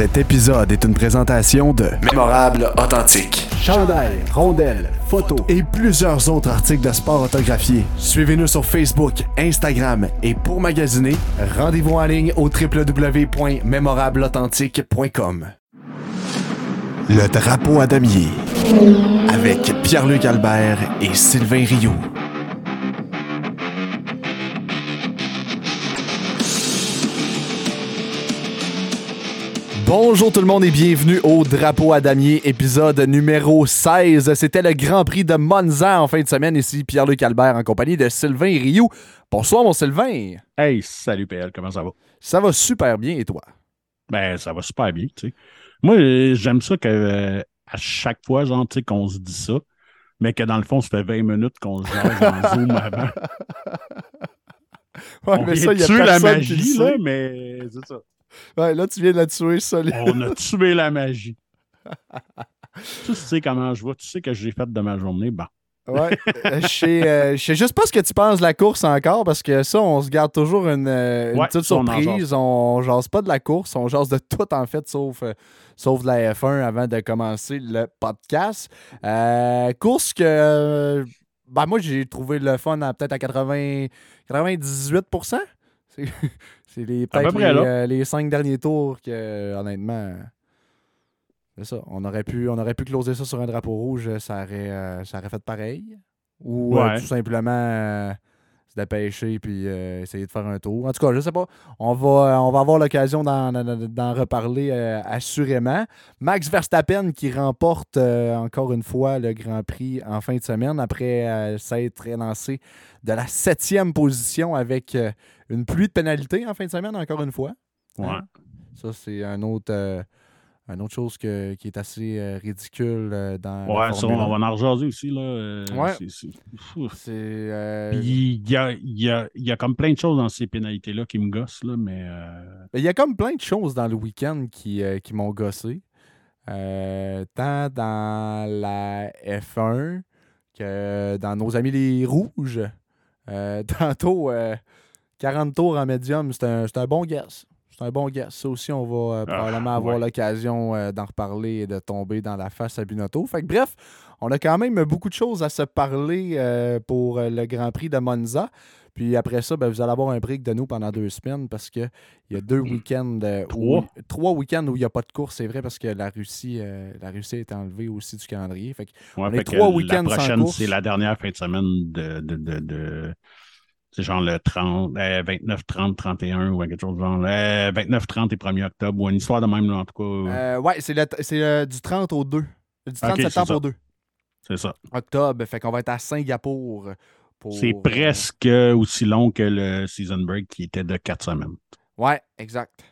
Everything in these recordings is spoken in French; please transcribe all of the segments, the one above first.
Cet épisode est une présentation de Mémorable Authentique. Chandail, rondelles, photos et plusieurs autres articles de sport autographiés. Suivez-nous sur Facebook, Instagram et pour magasiner, rendez-vous en ligne au www.mémorableauthentique.com. Le drapeau à damier avec Pierre-Luc Albert et Sylvain Rioux. Bonjour tout le monde et bienvenue au Drapeau à damier, épisode numéro 16. C'était le Grand Prix de Monza en fin de semaine. Ici Pierre-Luc Albert en compagnie de Sylvain Rioux. Bonsoir mon Sylvain. Hey, salut PL, comment ça va? Ça va super bien et toi? Ben, ça va super bien, tu sais. Moi, j'aime ça que euh, à chaque fois, genre, tu sais, qu'on se dit ça, mais que dans le fond, ça fait 20 minutes qu'on se jase en zoom avant. Ouais, On mais ça, de y a la qui magie, là, mais c'est ça. Ouais, là, tu viens de la tuer solide. On a tué la magie. tu sais comment je vois, tu sais que j'ai fait de ma journée. Bon. Ouais. Euh, Je sais, euh, je sais juste pas ce que tu penses de la course encore parce que ça, on se garde toujours une, euh, une Ouais, petite ça, on surprise. On, jase pas de la course, on jase de tout en fait, sauf, euh, sauf de la F1 avant de commencer le podcast. Euh, course que ben, moi j'ai trouvé le fun à peut-être à 80, 98 C'est les, peut-être les, euh, les cinq derniers tours que, honnêtement. C'est ça. On aurait, pu, on aurait pu closer ça sur un drapeau rouge, ça aurait, euh, ça aurait fait pareil. Ou euh, Ouais. tout simplement se dépêcher puis euh, essayer de faire un tour. En tout cas, je sais pas. On va, euh, on va avoir l'occasion d'en, reparler euh, assurément. Max Verstappen qui remporte euh, encore une fois le Grand Prix en fin de semaine après s'être lancé de la septième position avec une pluie de pénalités en fin de semaine, encore une fois. Ouais. Ça, c'est un autre, une autre chose que- qui est assez euh, ridicule euh, dans Ouais, ça, on 1. va en rejaser aussi. Là. euh, Ouais. c'est- euh, il y a, il y, a, il y a comme plein de choses dans ces pénalités-là qui me gossent, là, mais euh, Il y a comme plein de choses dans le week-end qui, euh, qui m'ont gossé. Tant dans la F1 que dans nos amis les rouges. Tantôt, euh, 40 tours en médium, c'est un, un bon guess. C'est un bon guess. Ça aussi, on va euh, Ah, probablement avoir ouais. l'occasion euh, d'en reparler et de tomber dans la face à Binotto. Fait que bref, on a quand même beaucoup de choses à se parler euh, pour le Grand Prix de Monza. Puis après ça, ben, vous allez avoir un break de nous pendant deux semaines parce qu'il y a deux week-ends. euh, où- Trois? trois week-ends où il n'y a pas de course, c'est vrai, parce que la Russie, la Russie été enlevée aussi du calendrier. Fait que ouais, On est fait que trois week-ends prochaine, c'est la dernière fin de semaine de. de, de, de- c'est genre le 30, euh, 29, 30, 31 ou quelque chose genre. euh, 29, 30 et 1er octobre ou une histoire de même, là, en tout cas. Euh, ouais, c'est, le- c'est euh, du 30 au 2. Du 30 Ok, c'est septembre au 2 C'est ça. octobre. Fait qu'on va être à Singapour. Pour, C'est euh, presque aussi long que le season break qui était de 4 semaines. ouais, exact.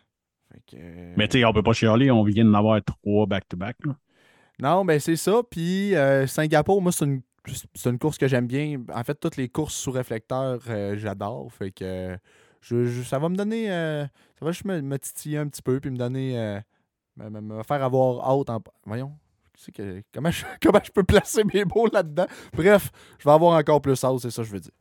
Fait que, euh, Mais tu sais, on peut pas chialer, on vient d'en avoir trois back-to-back. là. Non, ben c'est ça. Puis euh, Singapour, moi, c'est une, c'est une course que j'aime bien. En fait, toutes les courses sous réflecteur, euh, j'adore. Fait que je, ça va me donner. euh, ça va juste me, titiller un petit peu puis me donner. euh, me, me- faire avoir hâte en. Voyons. que, comment, je, comment je peux placer mes mots là-dedans? Bref, je vais avoir encore plus hâte, c'est ça que je veux dire.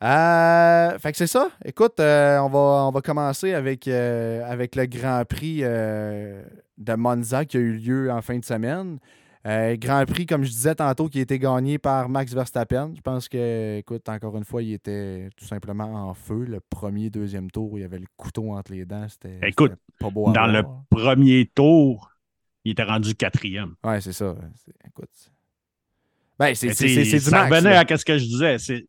Fait que c'est ça. Écoute, on, va, on va commencer avec, avec le Grand Prix de Monza qui a eu lieu en fin de semaine. Euh, Grand Prix, comme je disais tantôt, qui a été gagné par Max Verstappen. Je pense que, écoute, encore une fois, il était tout simplement en feu. Le premier, deuxième tour, il y avait le couteau entre les dents. C'était Écoute, c'était pas beau à Dans le premier tour, il était rendu quatrième. Ouais, c'est ça. C'est- Écoute. Ben, c'est c'est- c'est- c'est du ça Max. revenait là. à ce que je disais. c'est-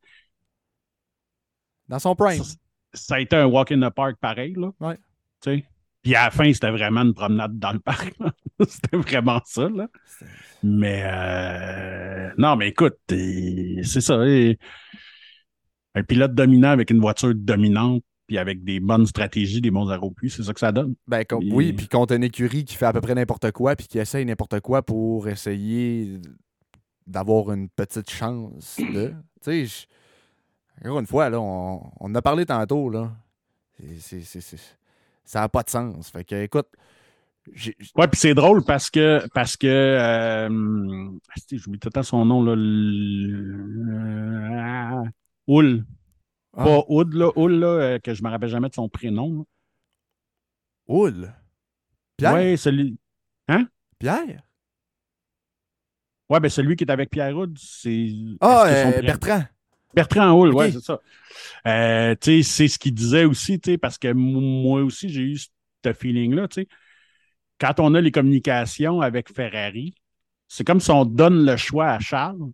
Dans son prime. Ça, ça a été un walk in the park pareil, là. Ouais. Tu sais? Puis à la fin, c'était vraiment une promenade dans le parc. c'était vraiment ça, là. Mais euh, non, mais écoute, c'est ça. et- un pilote dominant avec une voiture dominante, puis avec des bonnes stratégies, des bons aéropuits, c'est ça que ça donne. Ben, com- Oui, puis contre une écurie qui fait à peu près n'importe quoi, puis qui essaye n'importe quoi pour essayer d'avoir une petite chance de. Tu sais, encore une fois, là, on, on en a parlé tantôt, là. C'est- ça n'a pas de sens. Fait que, écoute, j'- Ouais, puis c'est drôle parce que parce que euh, j'oublie tout le temps son nom là. le- ah, Oul. Ah. Pas Oud, là, Oul, là, euh, que je me rappelle jamais de son prénom. Oul? Pierre? Ouais, celui. Hein? Pierre? Ouais, ben celui qui est avec Pierre Houd, c'est. Ah, euh, prénom- Bertrand. Bertrand Houle, Ok. ouais, c'est ça. Euh, tu sais, c'est ce qu'il disait aussi, tu sais, parce que moi aussi, j'ai eu ce feeling-là, tu sais. Quand on a les communications avec Ferrari, c'est comme si on donne le choix à Charles.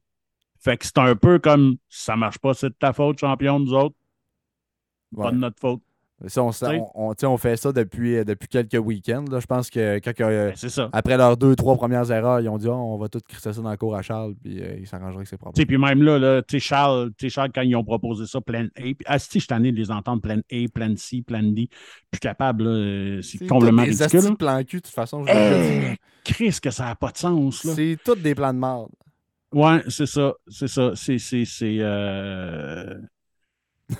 Fait que c'est un peu comme ça marche pas, c'est de ta faute, champion, nous autres. Pas de notre faute. Ça, on, fait ça depuis, euh, depuis quelques week-ends. Je pense que quand, euh, Ben, c'est ça. après leurs deux, trois premières erreurs, ils ont dit Ah, on va tout crisser ça dans le cours à Charles, puis euh, il s'arrangera avec ses Tu sais, problèmes. puis même là, là Charles, Charles, quand ils ont proposé ça, plan A, puis ah, si je t'en ai de les entendre, plan A, plan C, plan D, plus capable, euh, c'est complètement des ridicule. de plan cul, de toute façon. je. Eh, Chris, que ça n'a pas de sens. C'est tous des plans de merde. Ouais, c'est ça, c'est ça, c'est, c'est, c'est, euh...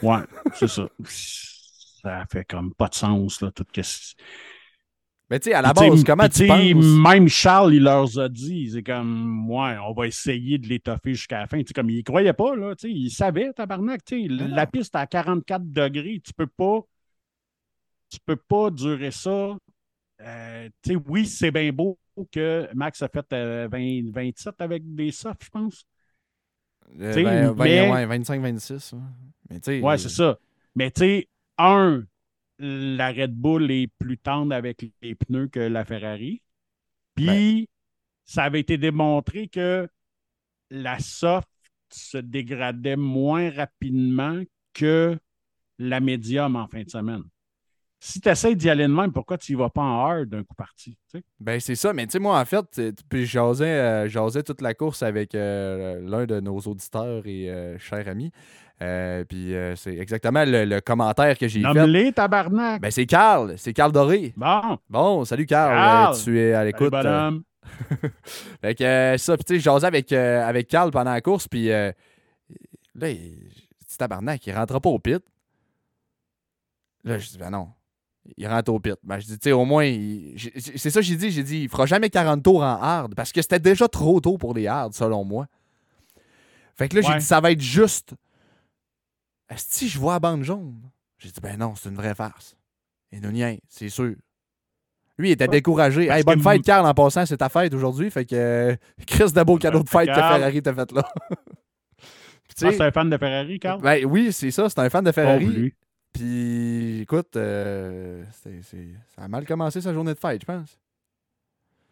ouais, c'est ça. Ça fait comme pas de sens, là, tout que Mais tu sais, à la base, comment tu penses? Même Charles, il leur a dit, c'est comme, ouais, on va essayer de l'étoffer jusqu'à la fin. Tu sais, comme il croyait pas, là, tu sais, il savait, tabarnak, tu sais, non. la piste à 44 degrés, tu peux pas, tu peux pas durer ça. Euh, tu sais, oui, c'est bien beau que Max a fait euh, 20 27 avec des softs, je pense. Euh, tu sais, ben, ben, mais- ouais, 25-26. hein. Mais tu sais. Ouais, c'est ça. Mais tu sais, un, la Red Bull est plus tendre avec les pneus que la Ferrari. Puis, ça avait été démontré que la soft se dégradait moins rapidement que la médium en fin de semaine. Si tu essaies d'y aller de même, pourquoi tu y vas pas en hard d'un coup parti? Ben, c'est ça. Mais tu sais, moi, en fait, puis j'osais, euh, j'osais toute la course avec euh, l'un de nos auditeurs et euh, chers amis. Euh, puis euh, c'est exactement le, le commentaire que j'ai fait. Tabarnak! Ben, c'est Carl. C'est Carl Doré. bon, Bon, salut Carl. Euh, tu es à l'écoute. euh. Fait que ça, puis tu sais, j'osais avec, avec Carl pendant la course, puis là, il, petit tabarnak, il rentrera pas au pit. Là, je dis, ben non, il rentre au pit. Ben, je dis, tu sais, au moins, c'est ça que j'ai dit, j'ai dit, il fera jamais 40 tours en hard, parce que c'était déjà trop tôt pour les hard, selon moi. Fait que là, j'ai dit, ça va être juste. Est-ce que je vois la bande jaune? J'ai dit, ben non, c'est une vraie farce. Et nous niaise, c'est sûr. Lui, il était découragé. Parce Hey, bonne fête, Carl, en passant, c'est ta fête aujourd'hui. Fait que euh, Chris de beau cadeau de fête que. Ferrari t'a fait là. Tu Ah, sais, c'est un fan de Ferrari, Carl? ben oui, c'est ça, c'est un fan de Ferrari. Puis écoute, euh, c'est- c'est- ça a mal commencé sa journée de fête, je pense.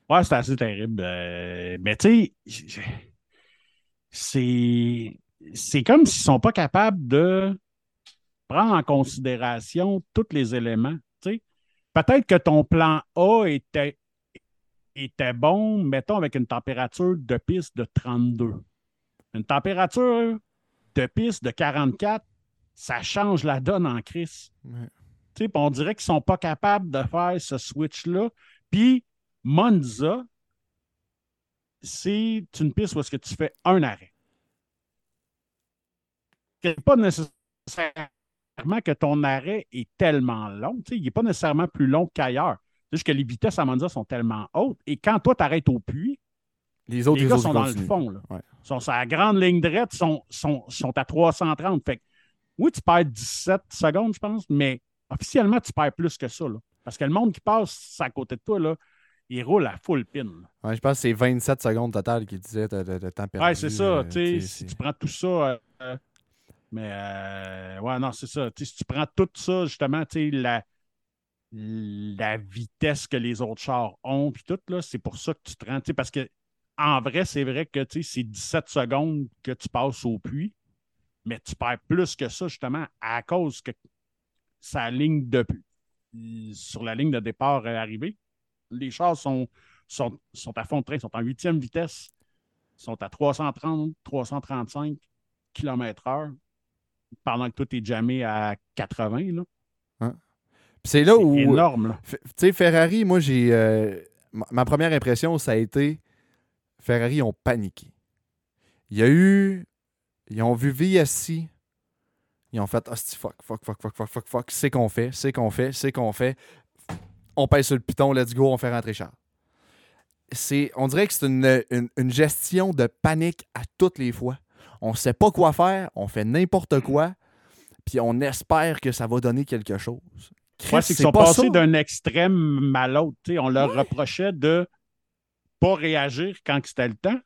Ouais, c'est assez terrible. Euh, mais tu sais, c'est c'est comme s'ils sont pas capables de prendre en considération tous les éléments. Peut-être que ton plan A était, était bon, mettons, avec une température de piste de 32. Une température de piste de 44, ça change la donne en crise. Ouais. On dirait qu'ils ne sont pas capables de faire ce switch-là. Puis Monza, c'est une piste où est-ce que tu fais un arrêt. Pas nécessairement que ton arrêt est tellement long. Il n'est pas nécessairement plus long qu'ailleurs. C'est juste que les vitesses à Monza sont tellement hautes. Et quand toi, tu arrêtes au puits, Les autres, les les gars autres sont dans le fond. Là. Ouais. Ils sont sur la grande ligne droite, sont, sont, sont à 330. Fait que, oui, tu perds 17 secondes, je pense, mais officiellement, tu perds plus que ça. là. Parce que le monde qui passe à côté de toi, là, il roule à full pin. Ouais, je pense que c'est 27 secondes total qu'il disait de temps perdu. Ouais, c'est ça. euh, si tu prends tout ça. euh, mais, euh, ouais, non, c'est ça. Si tu prends tout ça, justement, la, la vitesse que les autres chars ont, puis tout, là, c'est pour ça que tu te rends. Parce que, en vrai, c'est vrai que c'est 17 secondes que tu passes au puits, mais tu perds plus que ça, justement, à cause que sa ligne de. Sur la ligne de départ euh, arrivée, les chars sont, sont, sont à fond de train, sont en huitième vitesse sont à 330, 335 km/h pendant que toi, tu es jamais à 80. Là. C'est là C'est où. énorme. Tu sais, Ferrari, moi, j'ai. euh, ma- première impression, ça a été. Ferrari ont paniqué. Il y a eu. Ils ont vu VSC. Ils ont fait Hostie, fuck, fuck, fuck, fuck, fuck, fuck, fuck. C'est qu'on fait, c'est qu'on fait, c'est qu'on fait. On pèse sur le piton, let's go, on fait rentrer Charles. C'est, on dirait que c'est une, une- une gestion de panique à toutes les fois. On sait pas quoi faire, on fait n'importe quoi, puis on espère que ça va donner quelque chose. Chris, c'est qu'ils sont passés d'un extrême à l'autre. On leur reprochait de pas réagir quand c'était le temps.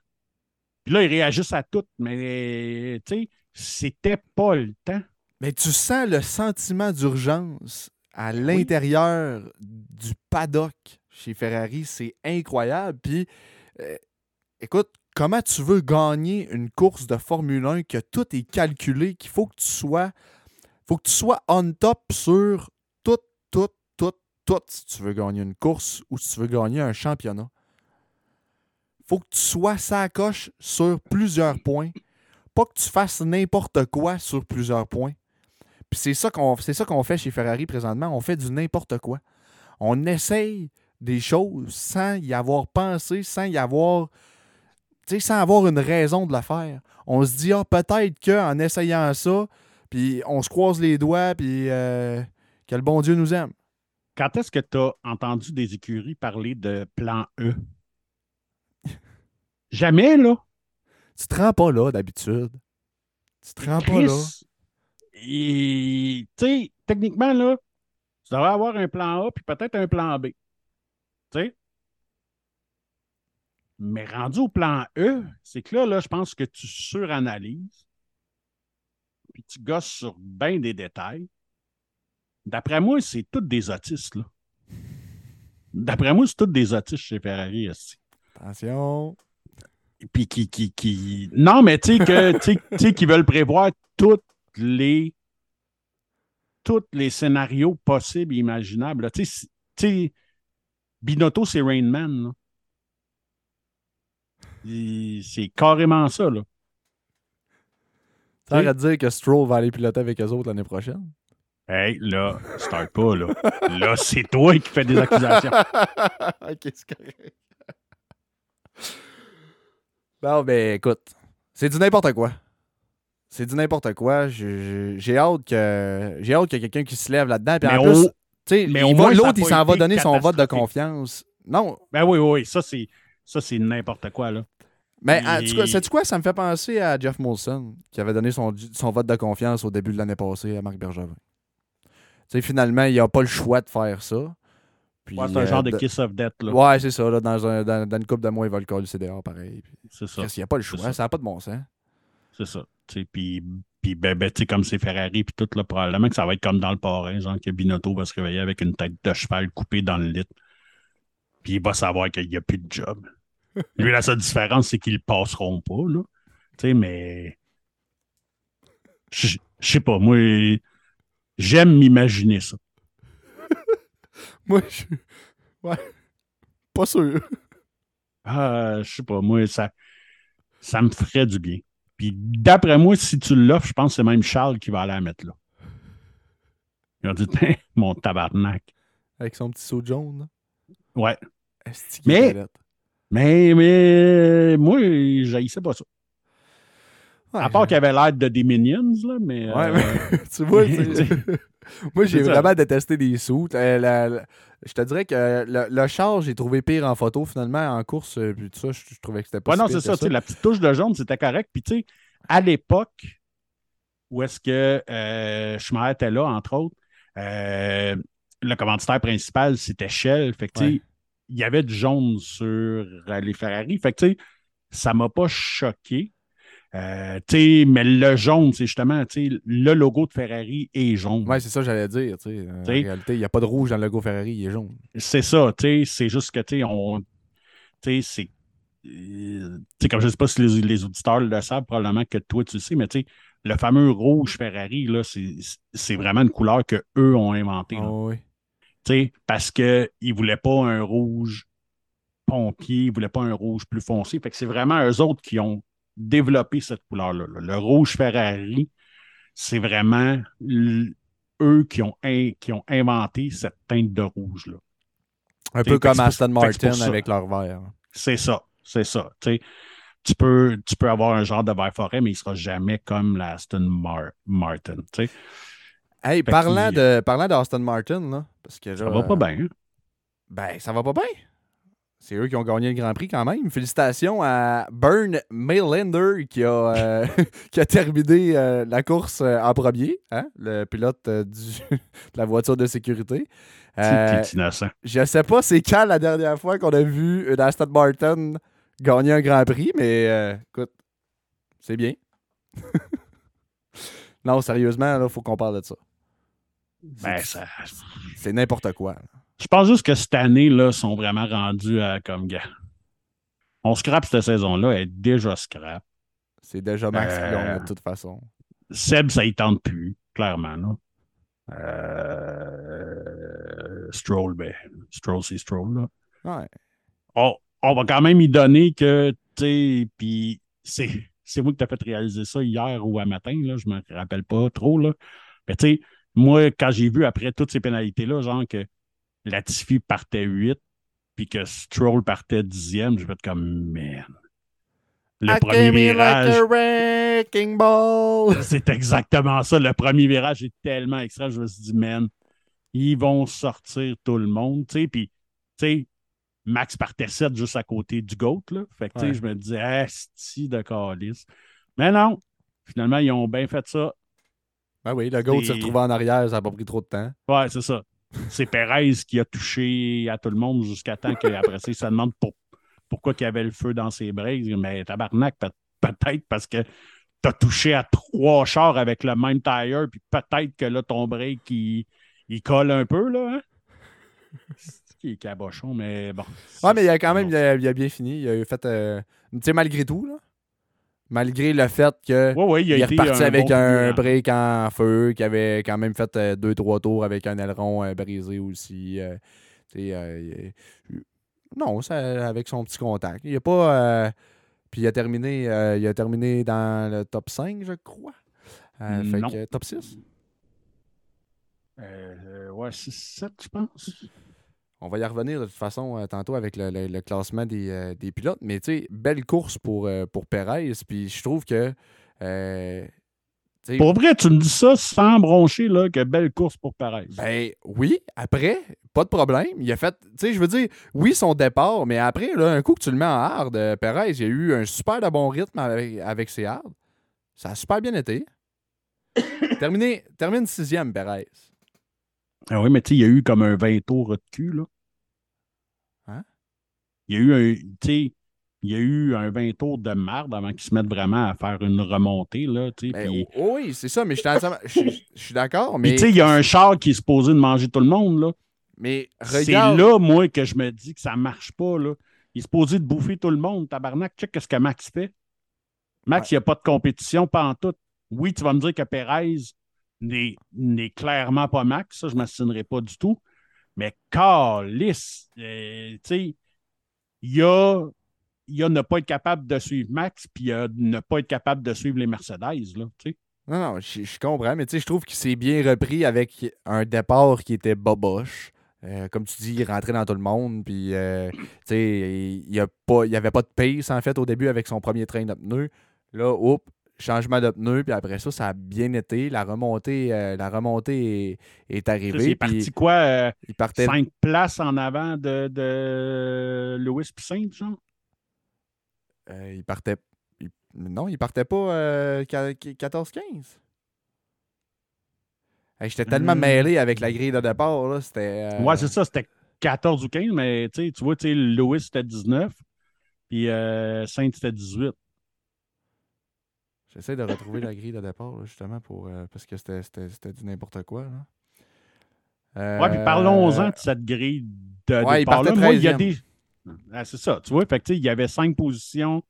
Puis là, ils réagissent à tout, mais c'était pas le temps. Mais tu sens le sentiment d'urgence à l'intérieur du paddock chez Ferrari. C'est incroyable. Puis, euh, écoute, comment tu veux gagner une course de Formule 1 que tout est calculé, qu'il faut que tu sois faut que tu sois on top sur tout, tout, tout, tout si tu veux gagner une course ou si tu veux gagner un championnat? Faut que tu sois sa coche sur plusieurs points. Pas que tu fasses n'importe quoi sur plusieurs points. Puis c'est ça qu'on c'est ça qu'on fait chez Ferrari présentement. On fait du n'importe quoi. On essaye des choses sans y avoir pensé, sans y avoir. Sans avoir une raison de la faire. On se dit, ah, peut-être qu'en essayant ça, puis on se croise les doigts, puis euh, que le bon Dieu nous aime. Quand est-ce que tu as entendu des écuries parler de plan E? Jamais, là. Tu te rends pas là, d'habitude. Tu te rends pas là. Tu sais, techniquement, là, tu devrais avoir un plan A puis peut-être un plan B. Tu sais? Mais rendu au plan E, c'est que là, là, je pense que tu suranalyses puis tu gosses sur bien des détails. D'après moi, c'est tous des autistes, là. D'après moi, c'est tous des autistes chez Ferrari, aussi. Attention puis qui, qui, qui... Non, mais tu sais, que, tu sais, qui veulent prévoir toutes les tous les scénarios possibles et imaginables. Tu sais, Binotto, c'est Rain Man. C'est carrément ça. Là. Ça à dire que Stroll va aller piloter avec eux autres l'année prochaine? Hey, là, start pas, là. Là, c'est toi qui fais des accusations. ok, c'est correct. Non, ben écoute, c'est du n'importe quoi. C'est du n'importe quoi. J'ai hâte que j'ai hâte qu'il y ait quelqu'un qui se lève là-dedans. Puis en plus, mais l'autre, il s'en va donner son vote de confiance. Non. Ben oui, oui, ça c'est ça c'est n'importe quoi là. Mais en tout cas, sais-tu quoi? Ça me fait penser à Jeff Molson, qui avait donné son, son vote de confiance au début de l'année passée à Marc Bergevin. Tu sais, finalement, il a pas le choix de faire ça c'est un genre de, kiss of death. Là. Ouais, c'est ça. Là, dans, un, dans, une coupe de mois, il va le coller CDR pareil. C'est ça. Il n'y a pas le choix. Ça n'a pas de bon sens. C'est ça. Puis, puis ben, ben, comme c'est Ferrari, puis tout, là, probablement que ça va être comme dans le parrain, genre que Binotto va se réveiller avec une tête de cheval coupée dans le lit. Puis il va savoir qu'il n'y a plus de job. Lui, la seule différence, c'est qu'ils ne passeront pas. Là. Tu sais, mais. Je sais pas, moi, j'aime m'imaginer ça. Moi, je Ouais. Pas sûr. Ah, je sais pas. Moi, ça, ça me ferait du bien. Puis d'après moi, si tu l'offres, je pense que c'est même Charles qui va aller la mettre là. Il a dit, mon tabarnak. Avec son petit saut jaune. Ouais. Mais, mais, mais, moi, j'haïssais pas ça. à part qu'il avait l'air de des minions, là, mais. Ouais, euh, tu vois, Moi, j'ai vraiment détesté des sous. Euh, je te dirais que le, le char, j'ai trouvé pire en photo. Finalement, en course, euh, puis tout ça, je, trouvais que c'était pas ouais, non, c'est ça, La petite touche de jaune, c'était correct. Puis, tu sais, à l'époque où est-ce que euh, Schmer était là, entre autres, euh, le commanditaire principal, c'était Shell. Fait que, il y avait du jaune sur les Ferrari. Fait que, tu sais, ça m'a pas choqué. Euh, mais le jaune, c'est justement le logo de Ferrari est jaune. Oui, c'est ça que j'allais dire. En réalité, il n'y a pas de rouge dans le logo Ferrari, il est jaune. C'est ça, c'est juste que on. C'est. Euh, comme je ne sais pas si les, auditeurs le savent, probablement que toi tu le sais, mais le fameux rouge Ferrari, c'est vraiment une couleur qu'eux ont inventée. Ah oui. Parce qu'ils ne voulaient pas un rouge pompier, ils ne voulaient pas un rouge plus foncé. Fait que c'est vraiment eux autres qui ont développer cette couleur-là. Le rouge Ferrari, c'est vraiment eux qui ont, qui ont inventé cette teinte de rouge-là. Un peu comme Aston Martin avec leur vert. C'est ça, c'est ça. tu peux, tu peux avoir un genre de vert forêt, mais il ne sera jamais comme l'Aston Martin. Hey, parlant, de, parlant d'Aston Martin, là, parce que ça va pas bien. Hein? Ben, ça va pas bien. c'est eux qui ont gagné le Grand Prix quand même. Félicitations à Burn Maylander qui a, euh, qui a terminé euh, la course euh, en premier, hein, le pilote du, de la voiture de sécurité. je sais pas c'est quand la dernière fois qu'on a vu une Aston Martin gagner un Grand Prix, mais écoute, c'est bien. non, sérieusement, il faut qu'on parle de ça. Ben, ça... C'est n'importe quoi. Je pense juste que cette année, là, sont vraiment rendus à comme gars. On scrape cette saison-là, elle est déjà scrap. C'est déjà Max euh, de toute façon. Seb, ça y tente plus, clairement. Euh, Stroll, ben, Stroll, c'est Stroll. Là. Ouais. On, on, va quand même y donner que, tu sais, puis c'est, c'est moi qui t'ai fait réaliser ça hier ou à matin, là, je me rappelle pas trop. Là. Mais tu sais, moi, quand j'ai vu après toutes ces pénalités-là, genre que Latifi partait 8, puis que Stroll partait 10e, je vais être comme, man. Le premier virage. c'est exactement ça. Le premier virage est tellement extrême. Je me suis dit, man, ils vont sortir tout le monde. Puis, tu sais, Max partait 7 juste à côté du GOAT. Là. Fait que, je me disais, esti de calice. Mais non, finalement, ils ont bien fait ça. Ben oui, le GOAT s'est retrouvé en arrière, ça n'a pas pris trop de temps. Ouais, c'est ça c'est Perez qui a touché à tout le monde jusqu'à temps qu'après ça, il se demande pourquoi il y avait le feu dans ses braises. Mais tabarnak, peut-être parce que tu as touché à trois chars avec le même tire, puis peut-être que là, ton break, il, colle un peu, là. Hein? qui est cabochon, mais bon. Ouais, mais il a quand même, il a, bien fini. Il a fait, euh, tu sais, malgré tout, là, Malgré le fait qu'il est reparti avec un break en feu, qu'il avait quand même fait euh, deux, trois tours avec un aileron euh, brisé aussi. Euh, non, ça, avec son petit contact. Il a pas. puis il a terminé il a terminé dans le top 5, je crois. fait top 6? ouais, 6-7, je pense. On va y revenir de toute façon euh, tantôt avec le, classement euh, des, pilotes. Mais tu sais, belle course pour, euh, pour Perez. Puis je trouve que. pour vrai, tu me dis ça sans broncher, là, que belle course pour Perez. Ben oui, après, pas de problème. Il a fait, tu sais, je veux dire, oui, son départ, mais après, là, un coup que tu le mets en hard, Perez, il a eu un super de bon rythme avec, ses hards. Ça a super bien été. Terminé, termine sixième, Perez. Ah oui, mais tu sais, il y a eu comme un 20 tours de cul, là. Hein? Il y a eu un, tu sais, il y a eu un 20 tours de marde avant qu'ils se mettent vraiment à faire une remontée, là, tu sais. Ben, oui, c'est ça, mais je suis d'accord, mais... tu sais, il y a un char qui est supposé de manger tout le monde, là. Mais regarde... C'est là, moi, que je me dis que ça marche pas, là. Il est supposé de bouffer tout le monde, tabarnak. Check ce que Max fait. Max, il n'y a pas de compétition, pas en tout. Oui, tu vas me dire que Perez n'est clairement pas Max, ça, je ne m'assinerai pas du tout. Mais Carlis, euh, tu sais, il y a, y a ne pas être capable de suivre Max, puis a ne pas être capable de suivre les Mercedes, là, tu sais. Non, non, je, comprends, mais tu sais, je trouve qu'il s'est bien repris avec un départ qui était boboche. Euh, comme tu dis, il rentrait dans tout le monde, puis euh, il n'y avait pas de pace en fait au début avec son premier train de pneus. Là, oups, changement de pneu, puis après ça, ça a bien été. La remontée, euh, la remontée est, arrivée. Il est parti quoi? Euh, il partait... Cinq places en avant de, de Louis Pissin, genre? Euh, il partait... Non, il partait pas 14-15. J'étais tellement hmm. mêlé avec la grille de départ. Là, Ouais, c'est ça, c'était 14 ou 15, mais tu vois, Louis c'était 19, puis Saint c'était 18. J'essaie de retrouver la grille de départ, justement, pour, euh, parce que c'était du n'importe quoi. Là. ouais, puis parlons-en de cette grille de départ. Là, moi, il y a des. Ah, c'est ça, tu vois, fait il y avait cinq positions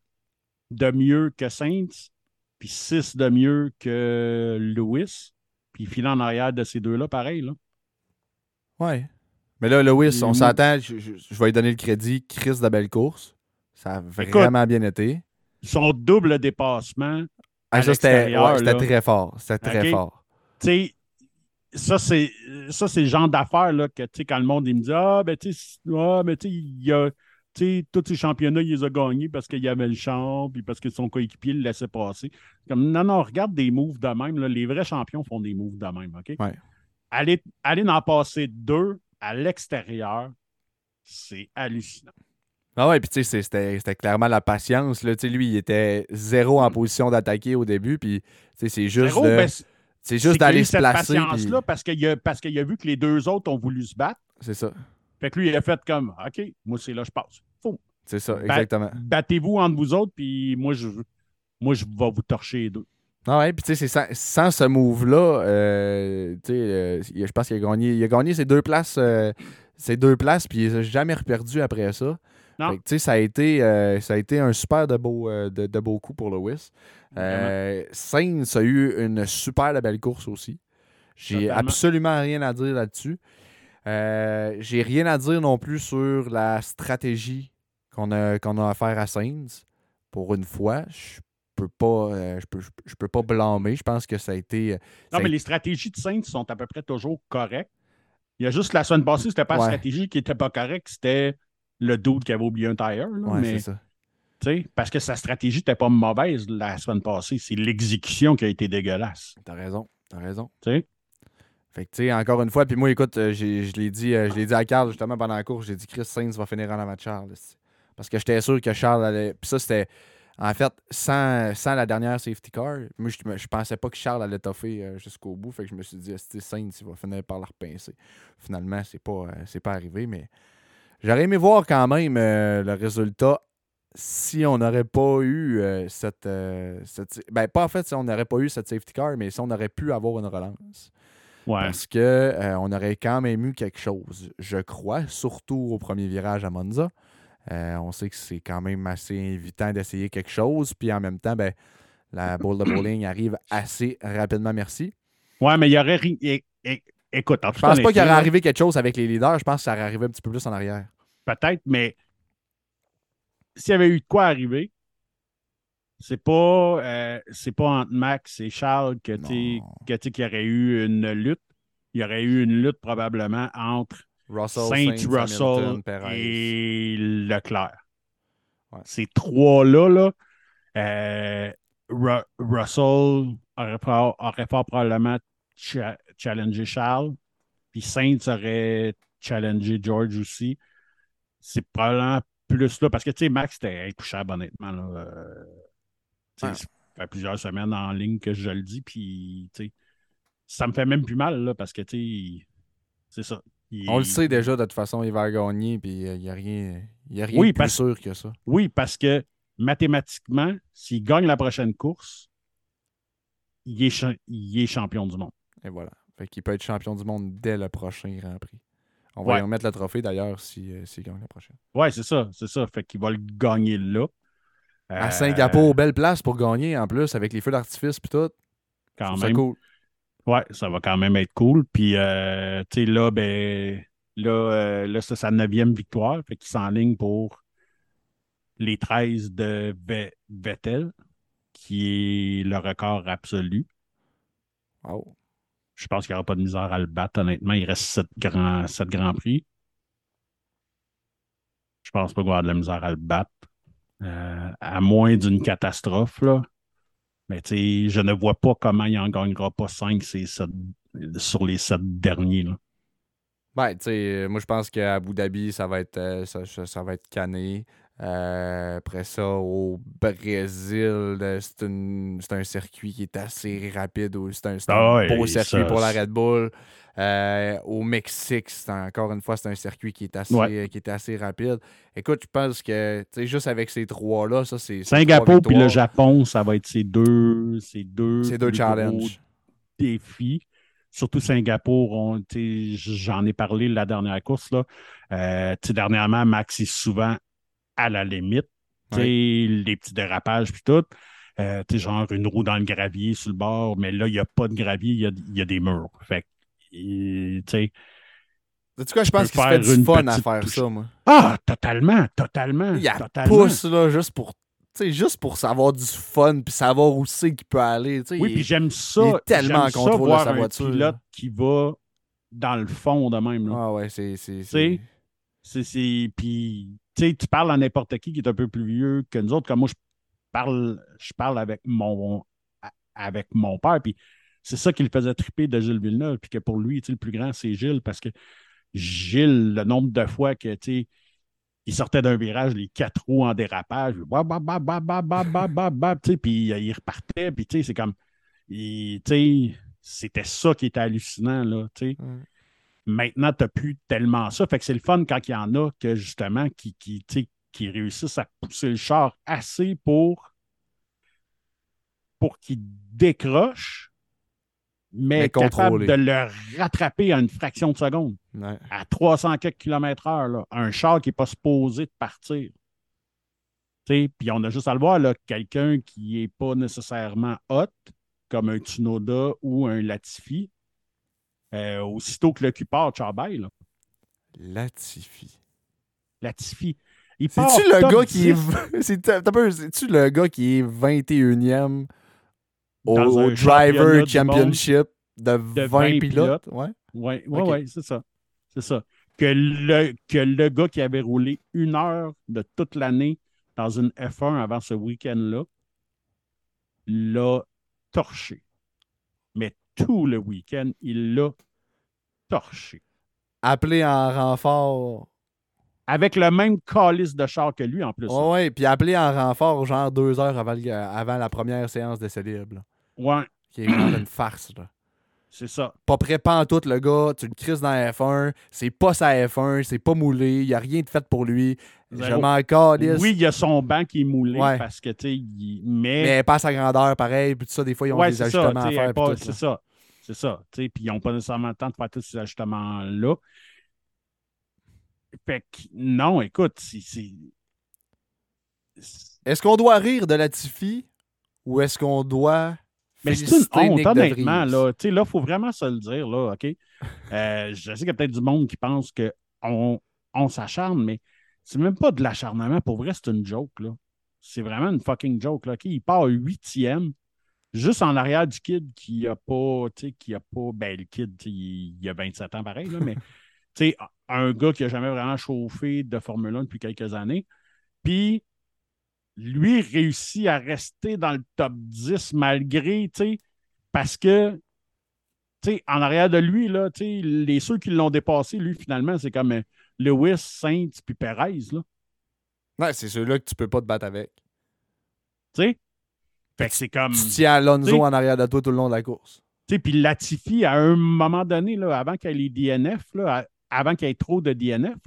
de mieux que Saints, puis six de mieux que Lewis, puis il file en arrière de ces deux-là, pareil. Là. Ouais. Mais là, Lewis, on s'attend, je, vais lui donner le crédit, Chris de belle course. Ça a vraiment bien été. Son double dépassement, ah, ça, c'était très fort. C'était très fort. Tu sais, ça, c'est le genre d'affaires que quand le monde il me dit Ah, ben tu sais, ah, ben, il y a. tous ces championnats, il les a gagnés parce qu'il y avait le champ, puis parce que son coéquipier le laissait passer. Comme, non, non, regarde des moves de même. Là, les vrais champions font des moves de même. OK? Ouais. Aller, aller en passer deux à l'extérieur, c'est hallucinant. Ah ouais, puis tu sais, c'était clairement la patience. Là. Lui, il était zéro en mm. position d'attaquer au début, puis c'est juste. Ben, c'est juste d'aller se placer. patience-là parce qu'il a, parce qu'il a vu que les deux autres ont voulu se battre. C'est ça. Fait que lui, il a fait comme OK, moi, c'est là, je passe. C'est ça, exactement. Battez-vous entre vous autres, puis moi, je, moi, je vais vous torcher les deux. Ah ouais, puis tu sais, sans, sans, ce move-là, euh, tu sais, euh, je pense qu'il a gagné, il a gagné ses deux places, euh, ses deux places, puis il n'a jamais reperdu après ça. Ça a été, ça a été un super de beau, de, de beau coup pour Lewis. Sainz a eu une super belle course aussi. J'ai absolument rien à dire là-dessus. J'ai rien à dire non plus sur la stratégie qu'on a, qu'on a affaire à Sainz. Pour une fois, je peux pas, euh, je, peux, je, peux pas blâmer. Je pense que ça a été. Euh, non, mais les stratégies de Sainz sont à peu près toujours correctes. Il y a juste la semaine passée, c'était pas la stratégie qui était pas correcte, c'était le doute qui avait oublié un tire. Oui, c'est ça. Parce que sa stratégie n'était pas mauvaise la semaine passée. C'est l'exécution qui a été dégueulasse. T'as raison. T'as raison. fait que, tu sais, encore une fois, puis moi, écoute, euh, je l'ai dit, je dit à Carl justement pendant la course, j'ai dit Chris Sainz va finir en avant de Charles. Parce que j'étais sûr que Charles allait. Puis ça, c'était. En fait, sans, sans, la dernière safety car, moi, je, je pensais pas que Charles allait toffer euh, jusqu'au bout. Fait que je me suis dit, Sainz, il va finir par la repincer. Finalement, c'est pas, euh, pas arrivé, mais j'aurais aimé voir quand même euh, le résultat si on n'aurait pas eu cette, cette, Ben, pas en fait si on n'aurait pas eu cette safety car, mais si on aurait pu avoir une relance. Ouais. Parce qu'on on aurait quand même eu quelque chose, je crois, surtout au premier virage à Monza. Euh, on sait que c'est quand même assez invitant d'essayer quelque chose. Puis en même temps, ben, la bowl de bowling arrive assez rapidement, merci. Ouais, mais il y aurait. Écoute, en Je pense pas qu'il aurait arrivé quelque chose avec les leaders. Je pense que ça aurait arrivé un petit peu plus en arrière. Peut-être, mais s'il y avait eu de quoi arriver, c'est pas, euh, c'est pas entre Max et Charles que tu qu'il y aurait eu une lutte. Il y aurait eu une lutte probablement entre Saint, Russell et Leclerc. Ces trois-là, là, euh, Russell aurait, fort probablement challengé Charles, puis Saint aurait challengé George aussi. C'est probablement plus là, parce que tu sais, Max était intouchable, honnêtement. Là. Euh, Ça fait plusieurs semaines en ligne que je le dis, puis ça me fait même plus mal, là, parce que c'est ça. On le sait déjà, de toute façon, il va gagner, puis il n'y a rien, y a rien de plus sûr que ça. Oui, parce que mathématiquement, s'il gagne la prochaine course, il est, il est champion du monde. Et voilà. Fait qu'il peut être champion du monde dès le prochain Grand Prix. On va lui remettre le trophée d'ailleurs s'il si, gagne la prochaine. Oui, c'est ça, c'est ça. Fait qu'il va le gagner là. À Singapour, belle place pour gagner en plus, avec les feux d'artifice puis tout. Quand même. cool. Ouais, ça va quand même être cool. Puis, euh, tu sais, là, ben, là, euh, là c'est sa neuvième victoire. Fait qu'il s'enligne pour les 13 de Vettel, qui est le record absolu. Wow. Je pense qu'il n'y aura pas de misère à le battre, honnêtement. Il reste 7 grands, sept grands prix. Je pense pas qu'il va avoir de la misère à le battre. Euh, à moins d'une catastrophe, là. Mais je ne vois pas comment il n'en gagnera pas 5 sur les 7 derniers. Là. Ben, moi, je pense qu'à Abu Dhabi, ça va être, euh, ça, va être cané. Euh, après ça, au Brésil, c'est un circuit qui est assez rapide. C'est un, un beau circuit pour la Red Bull. Euh, au Mexique, encore une fois, c'est un circuit qui est assez, qui est assez rapide. Écoute, je pense que juste avec ces trois-là, ça c'est. Singapour puis le Japon, ça va être ces deux, ces deux, ces deux challenges. défis. Surtout Singapour, j'en ai parlé la dernière course. Là. Euh, dernièrement, Max est souvent à la limite. Les petits dérapages puis tout. Euh, genre une roue dans le gravier sur le bord, mais là, il n'y a pas de gravier, il y a, y a, des murs. Fait tu sais. Tu quoi, je pense qu'il se fait du fun à faire ça, moi. Ah, totalement, totalement. Il totalement. pousse, là, juste pour juste pour savoir du fun puis savoir où c'est qu'il peut aller. Oui, puis j'aime ça. Il est tellement en contrôle de sa voiture. Un pilote qui va dans le fond de même. Là. Ah ouais, c'est. c'est Puis, tu parles à n'importe qui qui est un peu plus vieux que nous autres. Comme moi, je parle, je parle avec mon, avec mon père. Puis, c'est ça qui le faisait triper de Gilles Villeneuve, puis que pour lui, le plus grand, c'est Gilles, parce que Gilles, le nombre de fois que, tu il sortait d'un virage, les quatre roues en dérapage, puis il repartait, puis c'est comme. C'était ça qui était hallucinant, là. Maintenant, tu n'as plus tellement ça. Fait que c'est le fun quand il y en a que justement qui, qui, qui réussissent à pousser le char assez pour, pour qu'il décroche, mais, capable de le rattraper à une fraction de seconde. À 300 km/h, un char qui n'est pas supposé de partir. Puis on a juste à le voir, quelqu'un qui n'est pas nécessairement hot, comme un Tsunoda ou un Latifi, euh, aussitôt que le cul part, Là. Latifi. Latifi. C'est-tu le gars qui est. Le gars qui est 21e au, Driver Championship de, 20, pilotes? Oui, oui, ouais, ouais, c'est ça. C'est ça. Que le, que le gars qui avait roulé une heure de toute l'année dans une F1 avant ce week-end-là l'a torché. Tout le week-end, il l'a torché. Appelé en renfort avec le même calice de char que lui en plus. Oui, ouais, puis appelé en renfort genre deux heures avant, avant la première séance d'essai libre. Ouais. Qui est genre une farce. là. C'est ça. Pas en tout, le gars. Tu le crises dans la F1. C'est pas sa F1. C'est pas moulé. Il n'y a rien de fait pour lui. Je m'en calisse. Oui, il y a son banc qui est moulé parce que, tu sais, mais... Mais pas sa grandeur, pareil. Puis tout ça, des fois, ils ont des ajustements à faire. C'est ça. C'est ça. Puis ils n'ont pas nécessairement le temps de faire tous ces ajustements-là. Fait que, non, écoute, c'est. Est-ce qu'on doit rire de la Tiffy ou est-ce qu'on doit. Mais c'est une honte, honnêtement. Là, il faut vraiment se le dire. Là, OK? Euh, je sais qu'il y a peut-être du monde qui pense qu'on on, s'acharne, mais c'est même pas de l'acharnement. Pour vrai, c'est une joke. là. C'est vraiment une fucking joke. Là, Il part huitième, juste en arrière du kid qui a pas. Qui a pas ben, le kid, il, il a 27 ans pareil, là, mais un gars qui n'a jamais vraiment chauffé de Formule 1 depuis quelques années. Puis, lui réussit à rester dans le top 10 malgré, parce que, en arrière de lui, là, les ceux qui l'ont dépassé, lui, finalement, c'est comme euh, Lewis, Saints puis Perez. Là. Ouais, c'est ceux-là que tu peux pas te battre avec. Tu sais? Fait que c'est comme. Tu tiens Alonso en arrière de toi tout le long de la course. Puis Latifi, à un moment donné, là, avant qu'il y ait DNF, là, avant qu'il y ait trop de DNF,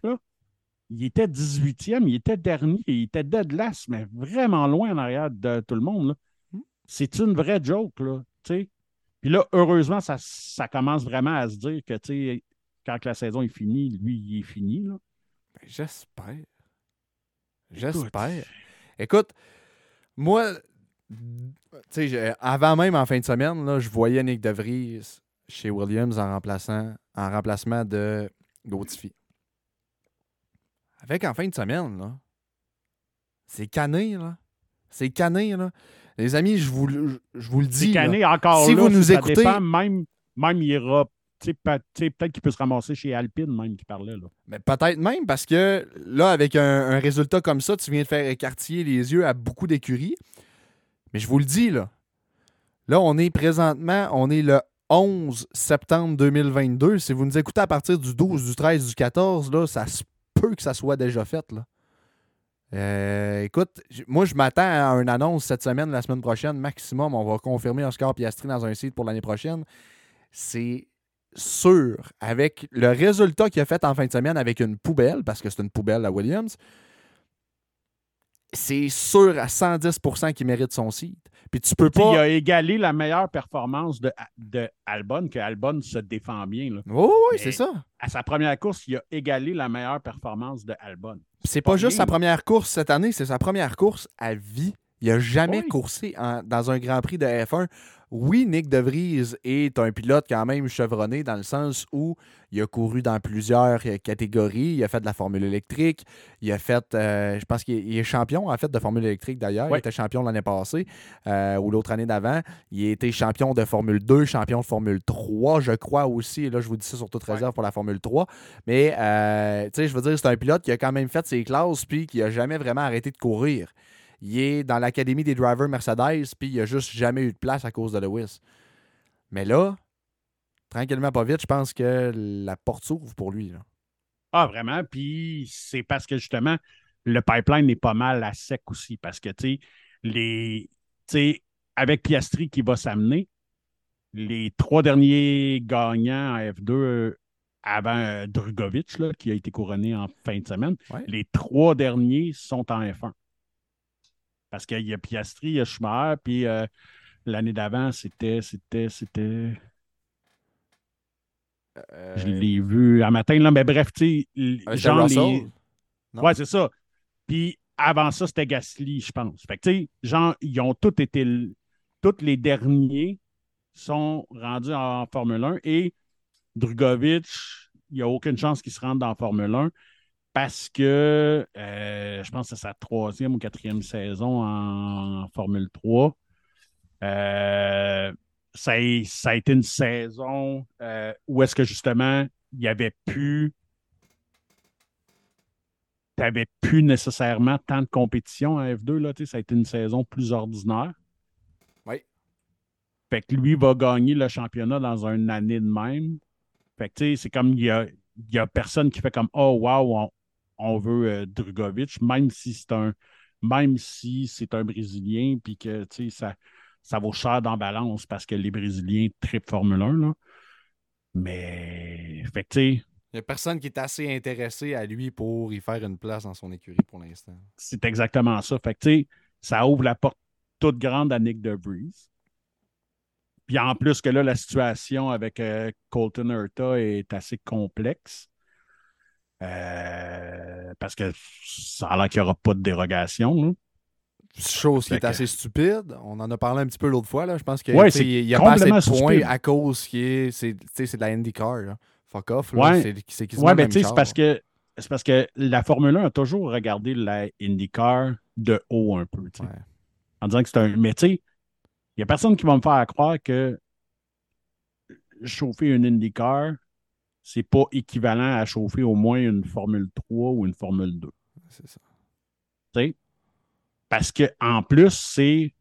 il était 18e, il était dernier, il était dead last, mais vraiment loin en arrière de tout le monde. Hmm. C'est une vraie joke, là, Puis là, heureusement, ça, ça, commence vraiment à se dire que, quand la saison est finie, lui, il est fini, là. Ben, j'espère. J'espère. Écoute, moi, avant même en fin de semaine, là, je voyais Nick DeVries chez Williams en remplaçant, en remplacement de Gautier. Avec en fin de semaine, là, c'est cané, là. C'est cané, là. Les amis, je vous, je vous le dis. C'est cané encore si vous nous écoutez. même, même il ira. Peut-être qu'il peut se ramasser chez Alpine, même, qui parlait. Là. Mais peut-être même parce que là, avec un, résultat comme ça, tu viens de faire écartiller les yeux à beaucoup d'écuries. Mais je vous le dis, là. Là, on est présentement, on est le 11 septembre 2022. Si vous nous écoutez à partir du 12, du 13, du 14, là, ça se peut que ça soit déjà fait. Là. Euh, écoute, moi, je m'attends à une annonce cette semaine, la semaine prochaine, maximum. On va confirmer Oscar Piastri dans un site pour l'année prochaine. C'est sûr, avec le résultat qu'il a fait en fin de semaine avec une poubelle, parce que c'est une poubelle à Williams, c'est sûr à 110% qu'il mérite son site. Puis tu peux pas. Il a égalé la meilleure performance de, de Albon, que Albon se défend bien. Là. oui, oui, c'est ça. À sa première course, il a égalé la meilleure performance de Albon. C'est pas, pas juste sa première course cette année, c'est sa première course à vie. Il n'a jamais coursé dans un Grand Prix de F1 oui, Nick DeVries est un pilote quand même chevronné dans le sens où il a couru dans plusieurs euh, catégories. Il a fait de la formule électrique. Il a fait, euh, je pense qu'il est champion en fait de formule électrique d'ailleurs. Il était champion l'année passée euh, ou l'autre année d'avant. Il a été champion de Formule 2, champion de Formule 3, je crois aussi. Et là, je vous dis ça sur toute réserve pour la Formule 3. Mais, tu sais, je veux dire, c'est un pilote qui a quand même fait ses classes puis qui n'a jamais vraiment arrêté de courir il est dans l'académie des drivers Mercedes, puis il a juste jamais eu de place à cause de Lewis. Mais là, tranquillement, pas vite, je pense que la porte s'ouvre pour lui. Ah, vraiment? Puis c'est parce que justement, le pipeline est pas mal à sec aussi. Parce que, tu sais, les. Avec Piastri qui va s'amener, les trois derniers gagnants en F2 euh, avant euh, Drugovic, là, qui a été couronné en fin de semaine, Ouais. les trois derniers sont en F1. Parce qu'il y a Piastri, il y a Schumacher, puis euh, l'année d'avant, c'était, c'était, c'était. Euh, Je l'ai vu un matin, là, mais bref, tu sais, euh, genre les. Ouais, c'est ça. Puis avant ça, c'était Gasly, je pense. Fait que, tu sais, genre, ils ont tous été. Tous les derniers sont rendus en Formule 1 et Drugovic, il n'y a aucune chance qu'il se rende en Formule 1 parce que euh, je pense que c'est sa troisième ou quatrième saison en Formule 3. Euh, ça, a, ça a été une saison euh, où est-ce que justement il n'y avait plus. Tu n'avais plus nécessairement tant de compétition en F2. Là, ça a été une saison plus ordinaire. Oui. Fait que lui va gagner le championnat dans une année de même. Fait que c'est comme il y a, il y a personne qui fait comme Oh wow, on, on veut euh, Drugovic, même si c'est un même si c'est un Brésilien, puis que ça, ça vaut cher dans balance parce que les Brésiliens tripent Formule 1. Là. Mais fait que Il n'y a personne qui est assez intéressé à lui pour y faire une place dans son écurie pour l'instant. c'est exactement ça. Fait que ça ouvre la porte toute grande à Nick DeVries. Puis en plus que là, la situation avec euh, Colton Herta est assez complexe. Euh, parce que ça a l'air qu'il n'y aura pas de dérogation. là. Chose qui est assez stupide. On en a parlé un petit peu l'autre fois. Là. Je pense qu'il Ouais, n'y a pas assez de complètement points stupide. à cause qui est. C'est de la IndyCar. Là. Fuck off. Ouais. C'est Ouais, mais sais, c'est parce que c'est parce que la Formule 1 a toujours regardé la IndyCar de haut un peu. Ouais. en disant que c'est un. Mais tu sais, il n'y a personne qui va me faire croire que chauffer une IndyCar, c'est pas équivalent à chauffer au moins une Formule 3 ou une Formule 2. C'est ça. tu sais? Parce que en plus, c'est.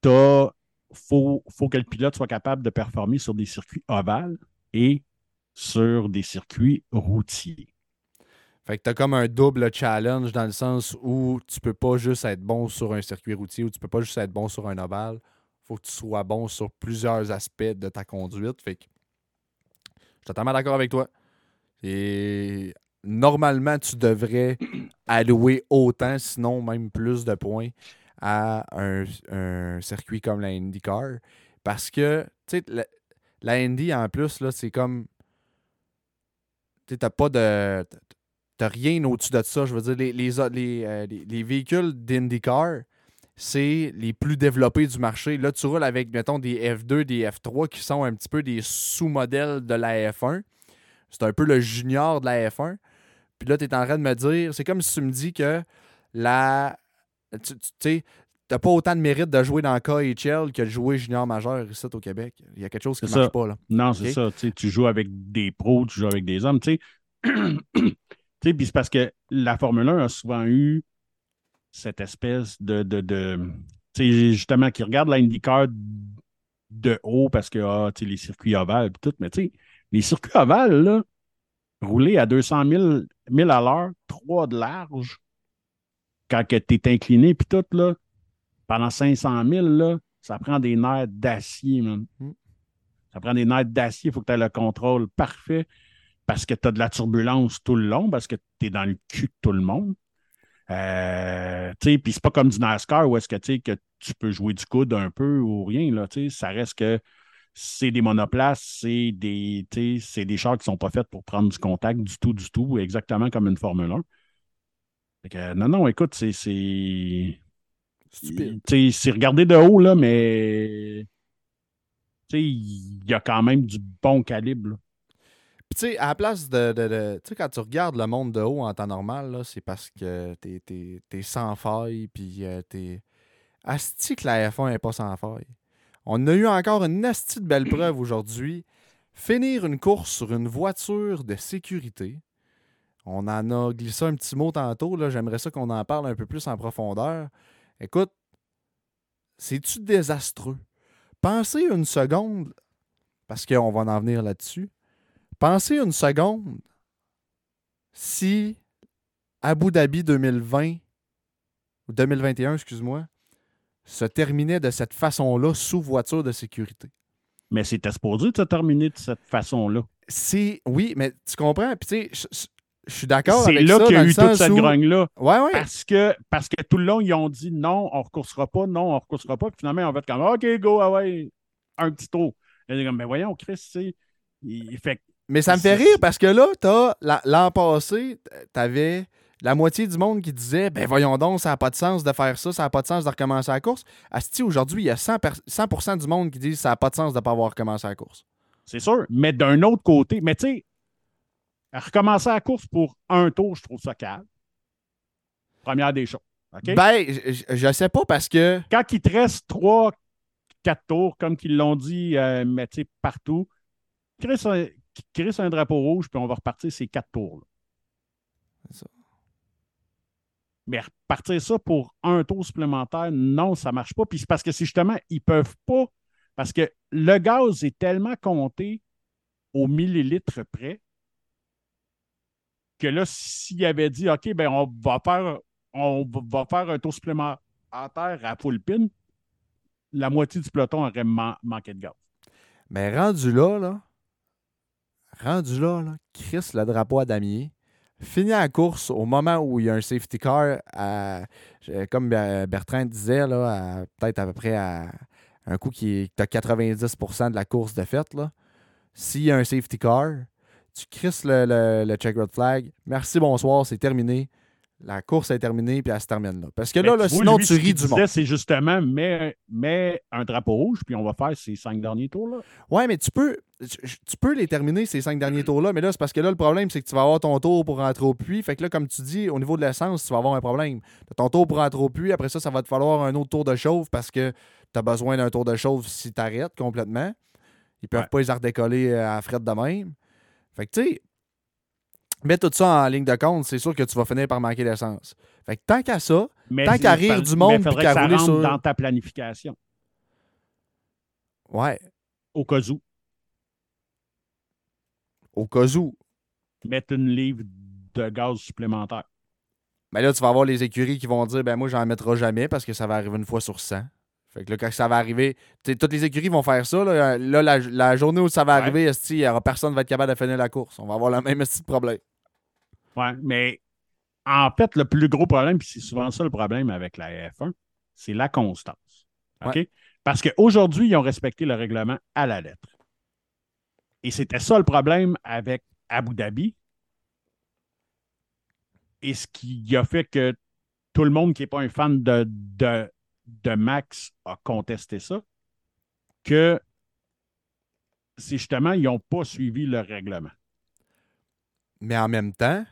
T'as. Faut, faut que le pilote soit capable de performer sur des circuits ovales et sur des circuits routiers. Fait que t'as comme un double challenge dans le sens où tu peux pas juste être bon sur un circuit routier ou tu peux pas juste être bon sur un ovale. Faut que tu sois bon sur plusieurs aspects de ta conduite. Fait que suis totalement d'accord avec toi. Et normalement, tu devrais allouer autant, sinon même plus de points à un, un circuit comme la IndyCar. Parce que, tu sais, la, la Indy, en plus, là, c'est comme. Tu t'as pas de. T'as rien au-dessus de ça. Je veux dire, les, les, les, euh, les- les véhicules d'IndyCar, c'est les plus développés du marché. Là, tu roules avec, mettons, des F2, des F3 qui sont un petit peu des sous-modèles de la F1. C'est un peu le junior de la F1. Puis là, tu es en train de me dire, c'est comme si tu me dis que la. Tu sais, t'as pas autant de mérite de jouer dans KHL que de jouer junior majeur ici au Québec. Il y a quelque chose qui C'est marche ça. pas, là. Non, c'est ça. Tu joues avec des pros, tu joues avec des hommes. Tu sais, puis c'est parce que la Formule 1 a souvent eu cette espèce de. de, de tu sais, justement, qui regarde la IndyCar de haut parce que ah, tu sais, les circuits ovales et tout. Mais tu sais, les circuits ovales, là, rouler à 200 000, 1000 à l'heure, 3 de large, quand tu es incliné, puis tout, là, pendant 500 000, là, ça prend des nerfs d'acier, man. Mm. Ça prend des nerfs d'acier, il faut que tu aies le contrôle parfait parce que tu as de la turbulence tout le long, parce que tu es dans le cul de tout le monde. Euh, puis c'est pas comme du NASCAR où est-ce que, que tu peux jouer du coude un peu ou rien, là, ça reste que c'est des monoplaces, c'est des, c'est des chars qui sont pas faits pour prendre du contact du tout, du tout, exactement comme une Formule 1. Fait que, non, non, écoute, c'est, c'est, c'est regardé de haut, là, mais il y a quand même du bon calibre. là. Puis, tu sais, à la place de. de- de- tu sais, quand tu regardes le monde de haut en temps normal, c'est parce que t'es, t'es sans faille, puis euh, t'es. Asti que la F1 n'est pas sans faille. On a eu encore une asti de belle preuve aujourd'hui. Finir une course sur une voiture de sécurité. On en a glissé un petit mot tantôt. J'aimerais ça qu'on en parle un peu plus en profondeur. Écoute, c'est-tu désastreux? Pensez une seconde, parce qu'on va en venir là-dessus. Pensez une seconde si Abu Dhabi 2020 ou 2021, excuse-moi, se terminait de cette façon-là sous voiture de sécurité. Mais c'était supposé de se terminer de cette façon-là. Oui, mais tu comprends? Puis tu sais, je- suis d'accord avec C'est là ça. qu'il y a eu toute cette où- grogne-là. Ouais, ouais. Parce que, parce que tout le long, ils ont dit non, on ne recoursera pas, non, on ne recoursera pas. Puis finalement, on va être comme OK, go, ah ouais, un petit tour. Et comme, mais voyons, Chris, c'est. Il fait Mais ça me fait rire parce que là, t'as la- l'an passé, t'avais la moitié du monde qui disait Ben voyons donc, ça n'a pas de sens de faire ça, ça n'a pas de sens de recommencer la course. Asti, aujourd'hui, il y a 100, per- 100% du monde qui dit ça n'a pas de sens de ne pas avoir recommencé la course. c'est sûr. Mais d'un autre côté, mais tu sais, recommencer la course pour un tour, je trouve ça calme. Première des choses. Ben, je- je sais pas parce que. Quand il te reste trois, quatre tours, comme qu'ils l'ont dit, euh, mais tu sais, partout, crée un, crée un drapeau rouge, puis on va repartir ces quatre tours. C'est ça. Mais repartir ça pour un tour supplémentaire, non, ça ne marche pas. Puis c'est parce que c'est justement, ils ne peuvent pas. Parce que le gaz est tellement compté au millilitre près que là, s'il avait dit OK, ben on va faire on va faire un tour supplémentaire à full pin, la moitié du peloton aurait man- manqué de gaz. Mais rendu là, là, rendu là, là, Chris le drapeau à damier, finit la course au moment où il y a un safety car, à- comme Bertrand disait, là, peut-être à peu près à un coup qui est à 90% de la course de là. S'il y a un safety car, tu crisses le, le, le check flag, merci, bonsoir, c'est terminé. La course est terminée, puis elle se termine là. Parce que là, là sinon, lui, tu ris du disait, monde. C'est justement, mets, mets un drapeau rouge, puis on va faire ces cinq derniers tours-là. Ouais, mais tu peux, tu peux les terminer, ces cinq derniers tours-là, mais là, c'est parce que là, le problème, c'est que tu vas avoir ton tour pour rentrer au puits. Fait que là, comme tu dis, au niveau de l'essence, tu vas avoir un problème. Ton tour pour rentrer au puits, après ça, ça va te falloir un autre tour de chauffe parce que tu as besoin d'un tour de chauffe si tu arrêtes complètement. Ils peuvent Ouais. pas les redécoller euh, à fret de même. Fait que, tu sais, mets tout ça en ligne de compte, c'est sûr que tu vas finir par manquer d'essence. Fait que tant qu'à ça, Mais Tant qu'à rire du monde, puis qu'à rouler rentre sur- dans ta planification, ouais, au cas où. au cas où. Mettre une livre de gaz supplémentaire. Mais là, tu vas avoir les écuries qui vont dire ben moi, j'en mettrai jamais parce que ça va arriver une fois sur 100. Fait que là, quand ça va arriver, toutes les écuries vont faire ça. Là, Là, la, la journée où ça va Ouais. arriver, il y aura personne qui va être capable de finir la course. On va avoir le même esti de problème. Ouais, mais en fait, le plus gros problème, puis c'est souvent ça le problème avec la F1, c'est la constance. OK? Parce qu'aujourd'hui, ils ont respecté le règlement à la lettre. Et c'était ça le problème avec Abu Dhabi. Et ce qui a fait que tout le monde qui n'est pas un fan de, de, de Max a contesté ça, que c'est justement, ils n'ont pas suivi le règlement. Mais en même temps,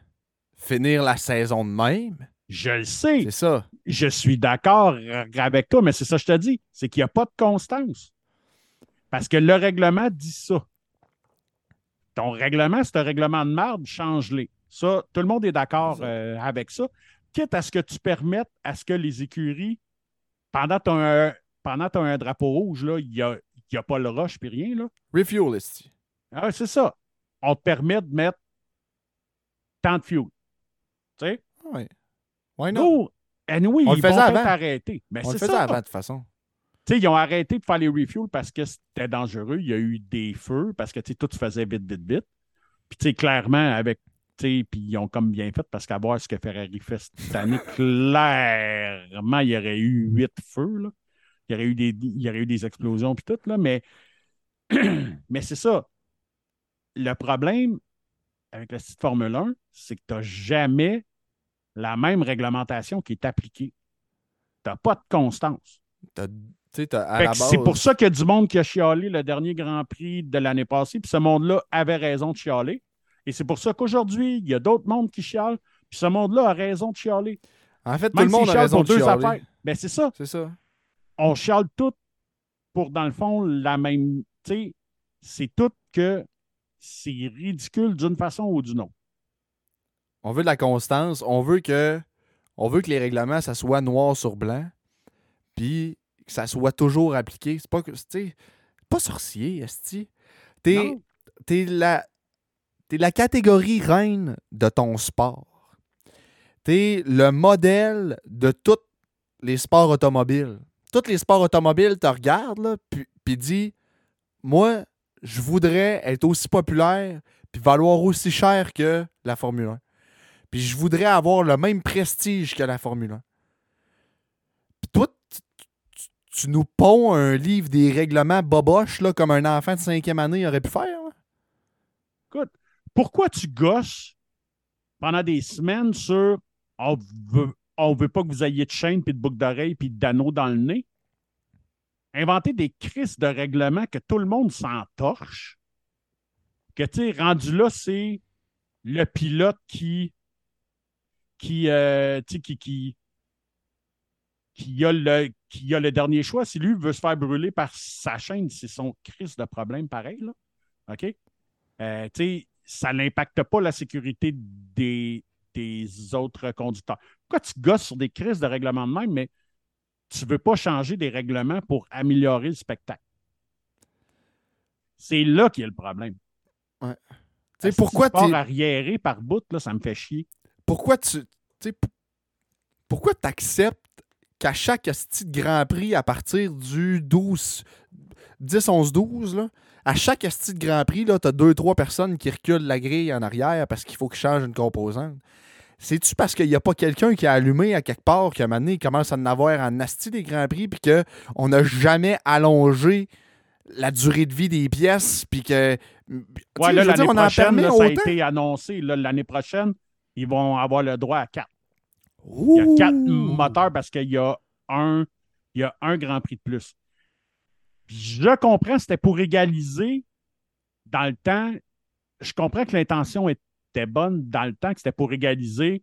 finir la saison de même, Je le sais. c'est ça. Je suis d'accord avec toi, mais c'est ça que je te dis. C'est qu'il n'y a pas de constance. Parce que le règlement dit ça. Ton règlement, c'est un règlement de marde, change-les. Ça, tout le monde est d'accord euh, avec ça. Quitte à ce que tu permettes à ce que les écuries, pendant ton un, pendant ton un drapeau rouge, il n'y a, y a pas le rush puis rien. Là. Refuel. Ah, c'est ça. On te permet de mettre tant de fuel. Tu sais? Ouais. Why not? Anyway, On le ils vont faisait peut-être avant. arrêter. Mais On le faisait ça. avant, de toute façon. Ils ont arrêté de faire les refuels parce que c'était dangereux. Il y a eu des feux parce que tout se faisait vite, vite, vite. Puis, tu sais, clairement, avec. Puis, ils ont comme bien fait parce qu'à voir ce que Ferrari fait cette année, clairement, il y aurait eu huit feux. Là. Il, y aurait eu des, il y aurait eu des explosions, puis tout. Là, mais mais c'est ça. Le problème avec le site Formule 1, c'est que tu n'as jamais la même réglementation qui est appliquée. Tu n'as pas de constance. C'est pour ça qu'il y a du monde qui a chialé le dernier Grand Prix de l'année passée, puis ce monde-là avait raison de chialer. Et c'est pour ça qu'aujourd'hui, il y a d'autres mondes qui chialent, puis ce monde-là a raison de chialer. En fait, tout le monde a raison pour de deux chialer. affaires. Ben, c'est ça. C'est ça. On chiale tout pour, dans le fond, la même. Tu sais, c'est tout que c'est ridicule d'une façon ou d'une autre. On veut de la constance. On veut que, on veut que les règlements, ça soit noir sur blanc. Puis que ça soit toujours appliqué. C'est pas, pas sorcier, esti. T'es, t'es la, es la catégorie reine de ton sport. Tu es le modèle de tous les sports automobiles. Tous les sports automobiles te regardent, puis, puis disent Moi, je voudrais être aussi populaire puis valoir aussi cher que la Formule 1. Puis je voudrais avoir le même prestige que la Formule 1. Puis toi, tu, nous ponds un livre des règlements boboches là, comme un enfant de cinquième année aurait pu faire. Écoute, pourquoi tu gosses pendant des semaines sur on veut, on veut pas que vous ayez de chaîne, puis de boucle d'oreille, puis d'anneaux dans le nez? Inventer des crises de règlements que tout le monde s'entorche. Que, tu sais, rendu là, c'est le pilote qui qui, euh, qui, qui, qui, a le, qui a le dernier choix. Si lui veut se faire brûler par sa chaîne, c'est son crise de problème pareil. Là. OK? Euh, ça n'impacte pas la sécurité des, des autres conducteurs. Pourquoi tu gosses sur des crises de règlement de même, mais tu ne veux pas changer des règlements pour améliorer le spectacle? C'est là qu'il y a le problème. Ouais. sais pourquoi tu arriéré par bout, là, ça me fait chier pourquoi tu. Pourquoi tu acceptes qu'à chaque petit Grand Prix à partir du 12, 10, 11, 12, à chaque petit Grand Prix, tu as deux, trois personnes qui reculent la grille en arrière parce qu'il faut qu'ils changent une composante. C'est-tu parce qu'il n'y a pas quelqu'un qui a allumé à quelque part, qui a donné, il commence à en avoir en asti des Grands Prix, puis qu'on n'a jamais allongé la durée de vie des pièces, puis que. Ouais, là, l'année prochaine, ça a été annoncé. L'année prochaine, ils vont avoir le droit à quatre. Il y a quatre moteurs parce qu'il y a un, il y a un Grand Prix de plus. Je comprends, c'était pour égaliser dans le temps. Je comprends que l'intention était bonne dans le temps, que c'était pour égaliser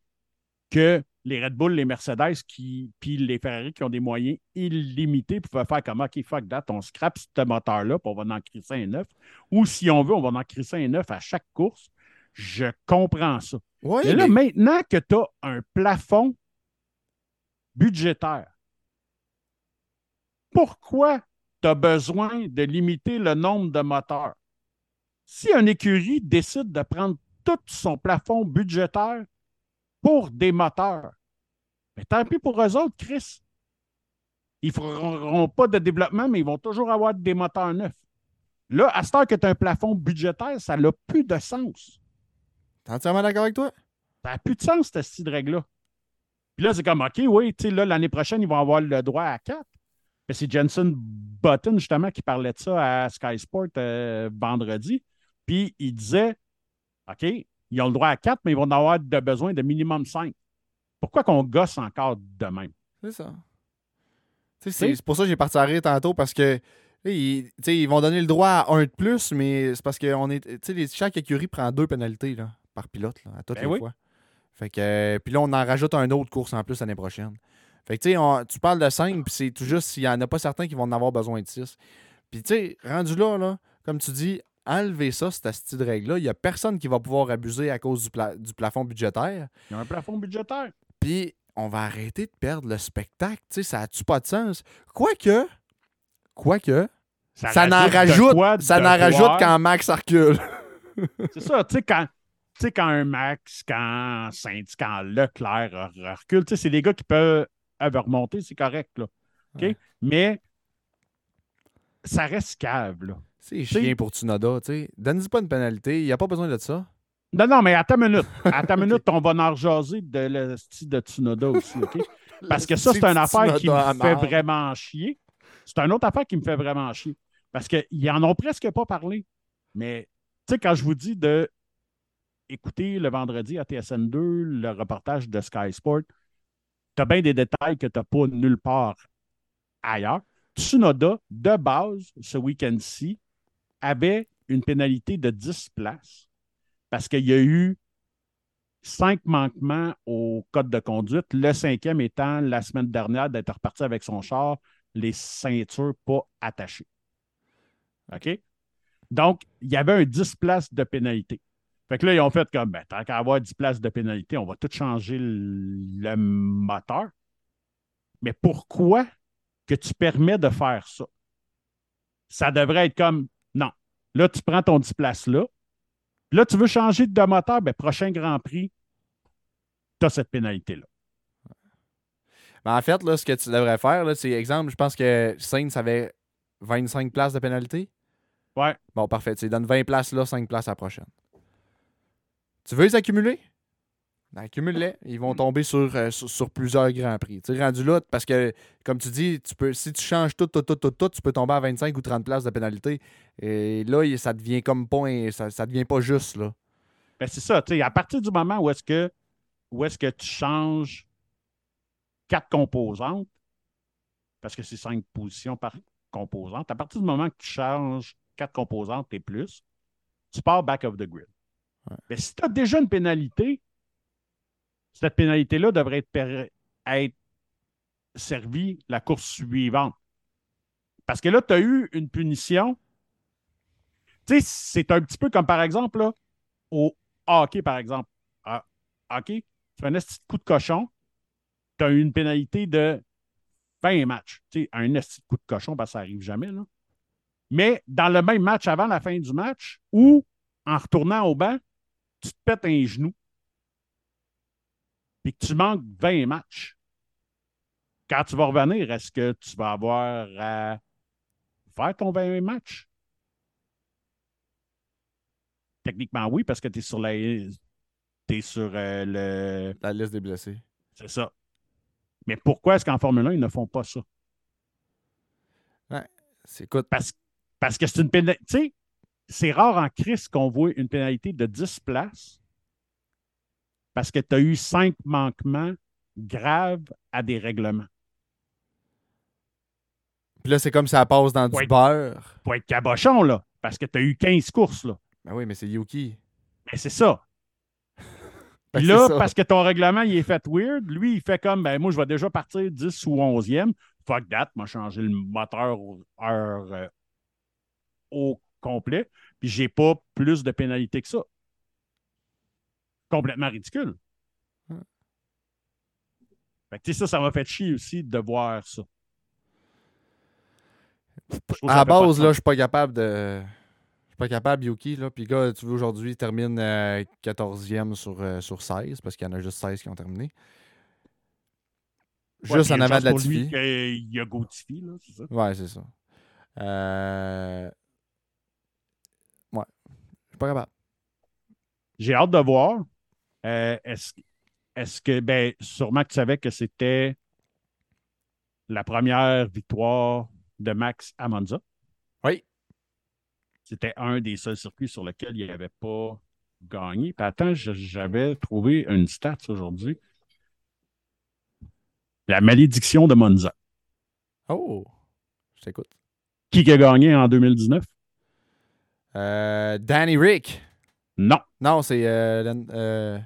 que les Red Bull, les Mercedes, qui, puis les Ferrari qui ont des moyens illimités pouvaient faire comme OK, fuck that, on scrape ce moteur-là, puis on va en crisser un neuf. Ou si on veut, on va en crisser un neuf à chaque course. Je comprends ça. Et là, maintenant que tu as un plafond budgétaire, pourquoi tu as besoin de limiter le nombre de moteurs? Si une écurie décide de prendre tout son plafond budgétaire pour des moteurs, mais tant pis pour eux autres, Chris. Ils ne feront pas de développement, mais ils vont toujours avoir des moteurs neufs. Là, à ce temps que tu as un plafond budgétaire, ça n'a plus de sens. T'es entièrement d'accord avec toi? Ça n'a plus de sens, cette style de règle-là. Puis là, c'est comme, OK, oui, tu sais, là, l'année prochaine, ils vont avoir le droit à 4. c'est Jensen Button, justement, qui parlait de ça à Sky Sport euh, vendredi. Puis il disait, OK, ils ont le droit à 4, mais ils vont en avoir de besoin de minimum 5. Pourquoi qu'on gosse encore de même? C'est ça. C'est pour ça que j'ai parti à rire tantôt parce que ils, ils vont donner le droit à un de plus, mais c'est parce que on est, chaque écurie prend deux pénalités. Là par pilote à toutes ben les fois. Fait que, euh, puis là, on en rajoute un autre course en plus l'année prochaine. Fait que, tu sais, tu parles de 5, puis c'est tout juste s'il n'y en a pas certains qui vont en avoir besoin de 6. Puis, tu sais, rendu là, là, comme tu dis, enlever ça, cette style de règle-là. Il n'y a personne qui va pouvoir abuser à cause du, du plafond budgétaire. Il y a un plafond budgétaire. Puis, on va arrêter de perdre le spectacle. Tu sais, ça n'a-tu pas de sens? Quoique, quoique, ça, n'en rajoute, ça n'en rajoute quand Max recule. c'est ça, tu sais, quand, sais, quand un Max, quand Saint, quand Leclerc recule, tu sais, c'est des gars qui peuvent remonter, c'est correct, là. OK? Mais ça reste cave, là. C'est chien pour Tsunoda, tu sais. Donne-y pas une pénalité, il n'y a pas besoin de ça. Non, non, mais à ta minute. À ta minute, on va en rejaser de le style de Tsunoda aussi, OK? Parce que ça, c'est une affaire qui me fait vraiment chier. C'est une autre affaire qui me fait vraiment chier. Parce qu'ils en ont presque pas parlé. Mais, tu sais, quand je vous dis de écouter le vendredi à TSN2 le reportage de Sky Sport, tu as bien des détails que tu n'as pas nulle part ailleurs. Tsunoda, de base, ce week-end-ci, avait une pénalité de 10 places parce qu'il y a eu cinq manquements au code de conduite, le cinquième étant la semaine dernière d'être reparti avec son char, les ceintures pas attachées. OK? Donc, il y avait un 10 places de pénalité. Fait que là, ils ont fait comme, ben, tant qu'à avoir 10 places de pénalité, on va tout changer le, moteur. Mais pourquoi que tu permets de faire ça? Ça devrait être comme, non. Là, tu prends ton 10 places là, Puis là, tu veux changer de moteur, ben, prochain Grand Prix, tu as cette pénalité-là. Ben, en fait, là, ce que tu devrais faire, là, c'est exemple, je pense que Saints avait 25 places de pénalité. Ouais. Bon, parfait. Tu lui donnes 20 places là, 5 places à la prochaine. Tu veux les accumuler? Ben, accumule-les. Ils vont tomber sur, euh, sur, sur plusieurs grands prix. Tu rendu là, parce que, comme tu dis, tu peux, si tu changes tout, tout, tout, tout, tout, tu peux tomber à 25 ou 30 places de pénalité. Et là, ça devient comme un- ça, ça devient pas juste, là. Ben, c'est ça, à partir du moment où est-ce que est-ce que tu changes quatre composantes, parce que c'est cinq positions par composante, à partir du moment que tu changes quatre composantes et plus, tu pars back of the grid. Mais si tu as déjà une pénalité, cette pénalité-là devrait être, servie la course suivante. Parce que là, tu as eu une punition. Tu sais, c'est un petit peu comme par exemple au hockey, par exemple. Ah, hockey, tu fais un petit coup de cochon, tu as eu une pénalité de 20 matchs. Tu sais, un petit coup de cochon, parce que ça n'arrive jamais. Là. Mais dans le même match avant la fin du match, ou en retournant au banc, tu te pètes un genou et que tu manques 20 matchs. Quand tu vas revenir, est-ce que tu vas avoir à faire ton 20 matchs? Techniquement, oui, parce que tu es sur la. Sur euh, le. La liste des blessés. C'est ça. Mais pourquoi est-ce qu'en Formule 1, ils ne font pas ça? C'est, écoute, Parce, parce que c'est une pénalité. Tu sais, c'est rare en crise qu'on voit une pénalité de 10 places parce que tu as eu 5 manquements graves à des règlements. puis là, c'est comme ça passe dans du beurre. Pour être cabochon, là, parce que tu as eu 15 courses, là. Ben oui, mais c'est Yuki. Mais c'est ça. Ben, là, ça. parce que ton règlement, il est fait weird, lui, il fait comme, ben moi, je vais déjà partir 10 ou 11e. Fuck that, m'a changé le moteur au- heure euh, au complet. Puis j'ai pas plus de pénalité que ça. Complètement ridicule. Ouais. Fait que, tu sais, ça, ça m'a fait chier aussi de voir ça. À la base, là, je suis pas capable de. Je suis pas capable, Yuki. Là. Puis, gars, tu vois, aujourd'hui, il termine euh, 14e sur, euh, sur 16, parce qu'il y en a juste 16 qui ont terminé. Ouais, Juste en avant de la Tiffy. qu'il y a là, c'est ça? Ouais, c'est ça. Euh... Suis pas capable. J'ai hâte de voir. Euh, est-ce, est-ce que, ben, sûrement que tu savais que c'était la première victoire de Max à Monza. Oui. C'était un des seuls circuits sur lequel il n'avait pas gagné. Puis attends, j'avais trouvé une stat aujourd'hui. La malédiction de Monza. Oh! Je t'écoute. Qui a gagné en 2019? Euh, Danny Rick. Non. Non, c'est. Euh, Len- euh,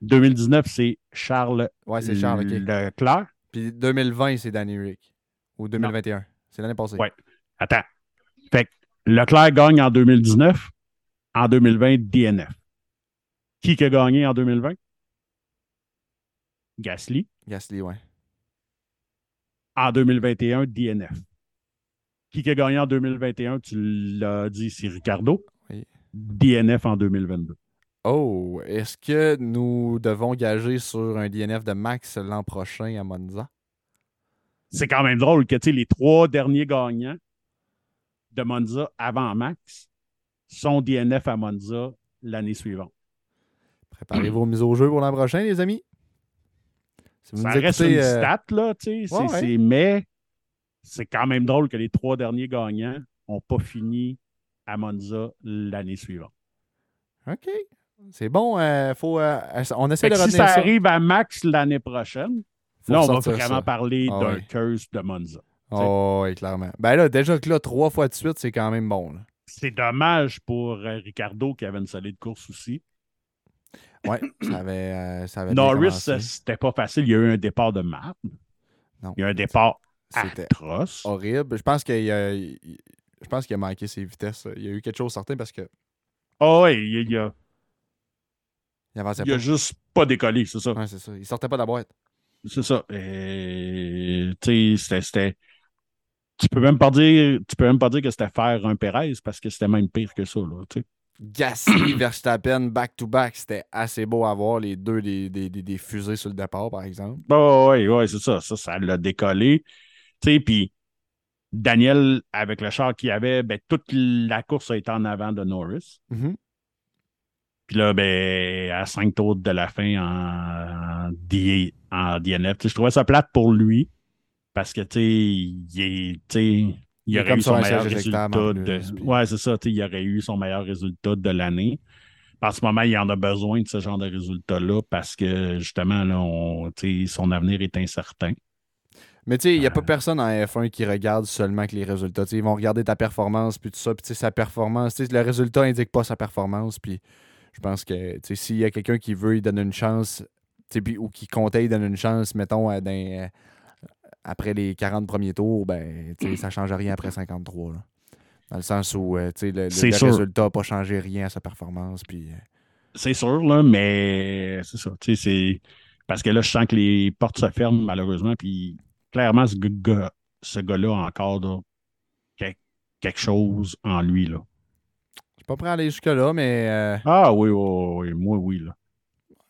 2019, c'est Charles Ouais, c'est Charles, ok. Leclerc. Puis 2020, c'est Danny Rick. Ou 2021. C'est l'année passée. Ouais. Attends. Fait que Leclerc gagne en 2019. En 2020, DNF. Qui qui a gagné en 2020? Gasly. Gasly, ouais. En 2021, DNF. Qui a gagné en 2021? Tu l'as dit, c'est Ricardo. Oui. DNF en 2022. Oh, est-ce que nous devons gager sur un DNF de Max l'an prochain à Monza? C'est quand même drôle que les trois derniers gagnants de Monza avant Max sont DNF à Monza l'année suivante. Préparez vos mises au jeu pour l'an prochain, les amis. Si vous Ça nous reste écoutez, une euh, stat, là, tu sais. Ouais, Mais c'est quand même drôle que les trois derniers gagnants n'ont pas fini à Monza l'année suivante. OK. C'est bon. euh, faut, euh, on essaie de si retenir ça ça. arrive à Max l'année prochaine, Faut là, on va vraiment ça. parler Ah d'un curse de Monza. Oh, oui, clairement. Ben là, déjà que là, trois fois de suite, c'est quand même bon. C'est dommage pour euh, Ricardo qui avait une solide course aussi. Ouais, ça avait, euh, ça avait Norris, euh, c'était pas facile. Il y a eu un départ de marde. Non. Il y a eu un départ C'était atroce. horrible. Je pense qu'il a, je pense qu'il a manqué ses vitesses. Il y a eu quelque chose certain parce que Ah ouais, il, il a, il avançait il a pas. juste pas décollé, c'est ça. Ouais, c'est ça. Il sortait pas de la boîte. C'est ça. Et, tu sais, c'était-. Tu peux même pas dire, tu peux même pas dire que c'était faire un Pérez parce que c'était même pire que ça, là, tu sais. Gasly, Verstappen, back-to-back, c'était assez beau à voir, les deux des, des, des, fusées sur le départ, par exemple. Oh, oui, oui, c'est ça. Ça, ça l'a décollé. Tu sais, puis Daniel, avec le char qu'il avait, ben, toute la course a été en avant de Norris. Mm-hmm. Puis là, ben, à cinq tours de la fin en, en DNF, je trouvais ça plate pour lui parce que, tu sais, il, il, aurait eu son meilleur résultat. De, ouais, c'est ça, il aurait eu son meilleur résultat de l'année. En ce moment, il en a besoin de ce genre de résultat-là parce que, justement, là, on, son avenir est incertain. Mais tu sais, il n'y a pas personne en F1 qui regarde seulement que les résultats. ils vont regarder ta performance, puis tout ça, puis sa performance. Le résultat n'indique pas sa performance, puis je pense que s'il y a quelqu'un qui veut, il donne une chance, ou qui comptait, il donne une chance, mettons, euh, après les 40 premiers tours, ben, ça ne change rien après 53. Dans le sens où euh, le, le, résultat n'a pas changé rien à sa performance. Puis, euh, C'est sûr, là, mais c'est ça. C'est... Parce que là, je sens que les portes se ferment, malheureusement, puis clairement, ce gars-là ce gars a encore quelque chose en lui. Là. Je suis pas prêt à aller jusque-là, mais. Euh, ah oui, oui, oui, moi, oui. Là.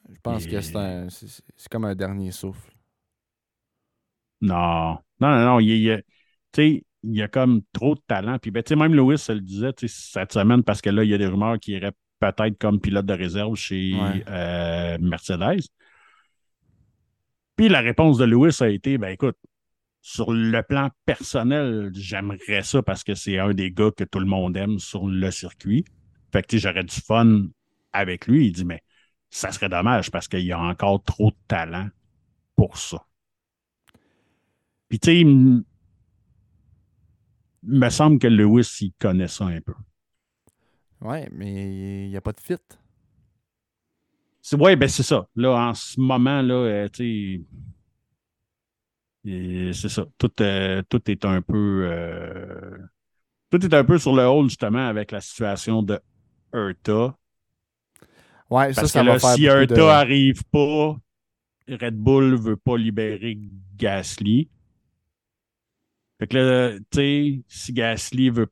Je pense que c'est, c'est, comme un dernier souffle. Non. Non, non, non. Il, il, il y a comme trop de talent. Puis, ben, même Lewis, ça le disait cette semaine parce que là, il y a des rumeurs qu'il irait peut-être comme pilote de réserve chez euh, Mercedes. Puis la réponse de Lewis a été ben écoute, sur le plan personnel, j'aimerais ça parce que c'est un des gars que tout le monde aime sur le circuit. Fait que j'aurais du fun avec lui. Il dit, mais ça serait dommage parce qu'il y a encore trop de talent pour ça. Puis tu sais, il me semble que Lewis, il connaît ça un peu. Ouais, mais il n'y a pas de fit. Oui, ben c'est ça. Là, en ce moment, là, euh, tu sais c'est ça. Tout, euh, tout est un peu. Euh, tout est un peu sur le haut, justement, avec la situation de Erta. Ouais, ça, ça va Si Erta n'arrive pas, Red Bull ne veut pas libérer Gasly. Fait que là, tu sais, si Gasly veut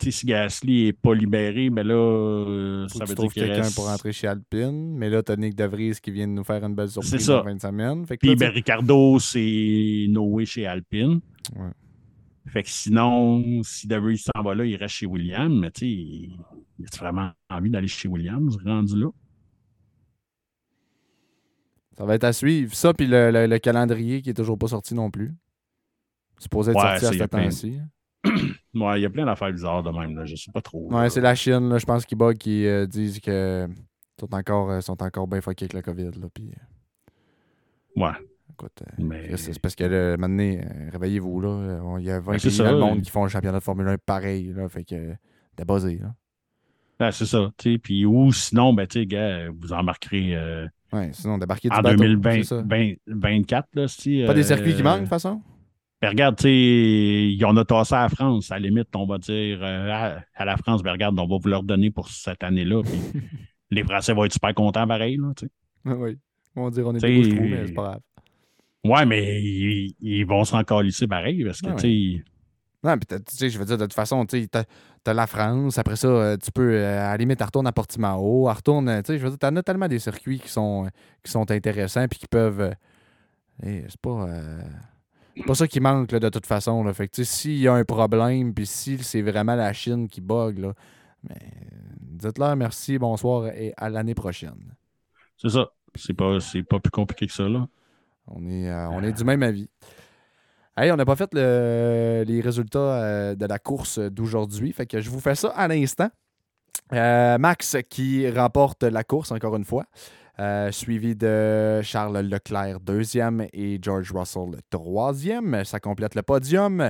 si Gasly n'est pas libéré, mais là, euh, ça veut dire qu'il quelqu'un pour rentrer chez Alpine. Mais là, tu as Nick De Vries qui vient de nous faire une belle surprise en fin de semaine. Puis ben, Ricardo, c'est Noé chez Alpine. Ouais. Fait que sinon, si De Vries s'en va là, il reste chez Williams. Mais tu sais, il a vraiment envie d'aller chez Williams rendu là? Ça va être à suivre. Ça, puis le, calendrier qui est toujours pas sorti non plus. C'est supposé être sorti à ce temps-ci. Ouais, il y a plein d'affaires bizarres de même. Là. Je sais pas trop. Ouais, c'est la Chine, là, je pense, qui bug, qui euh, disent que sont encore, euh, sont encore bien fuckés avec le COVID. Là, euh, ouais. Écoute, c'est parce que maintenant, réveillez-vous. là. Il y a 20 ben, pays dans le monde qui font le championnat de Formule 1 pareil. Là, fait que t'es basé. Là. Ben, c'est ça. Puis, ou sinon, ben, gars, vous en marquerez. ouais, sinon, débarquer du en 2024. Là, si, pas des circuits qui manquent, de toute façon? Ben, regarde, tu sais, on a tassé à la France. À la limite, on va dire euh, à, la France, ben, regarde, on va vous leur donner pour cette année-là. les Français vont être super contents pareil. Là, tu sais. Oui. On va dire on est des mais c'est pas grave. Ouais, mais ils, vont s'en calisser pareil parce que, ah tu sais. Non, puis tu sais, je veux dire, de toute façon, tu as, as, la France, après ça, euh, tu peux, euh, à la limite, retourner à Portimao, retourne, tu sais, je veux dire, t'en as tellement des circuits qui sont, qui sont intéressants puis qui peuvent. c'est pas. C'est pas ça qui manque de toute façon. Là. Fait que s'il y a un problème, puis si c'est vraiment la Chine qui bug, là, mais dites-leur merci, bonsoir et à l'année prochaine. C'est ça. C'est pas, pas plus compliqué que ça. Là. On, est, euh, on est du même avis. Hey, on n'a pas fait les résultats euh, de la course d'aujourd'hui. Fait que je vous fais ça à l'instant. Euh, Max qui remporte la course encore une fois. Euh, suivi de Charles Leclerc, deuxième, et George Russell, troisième. Ça complète le podium.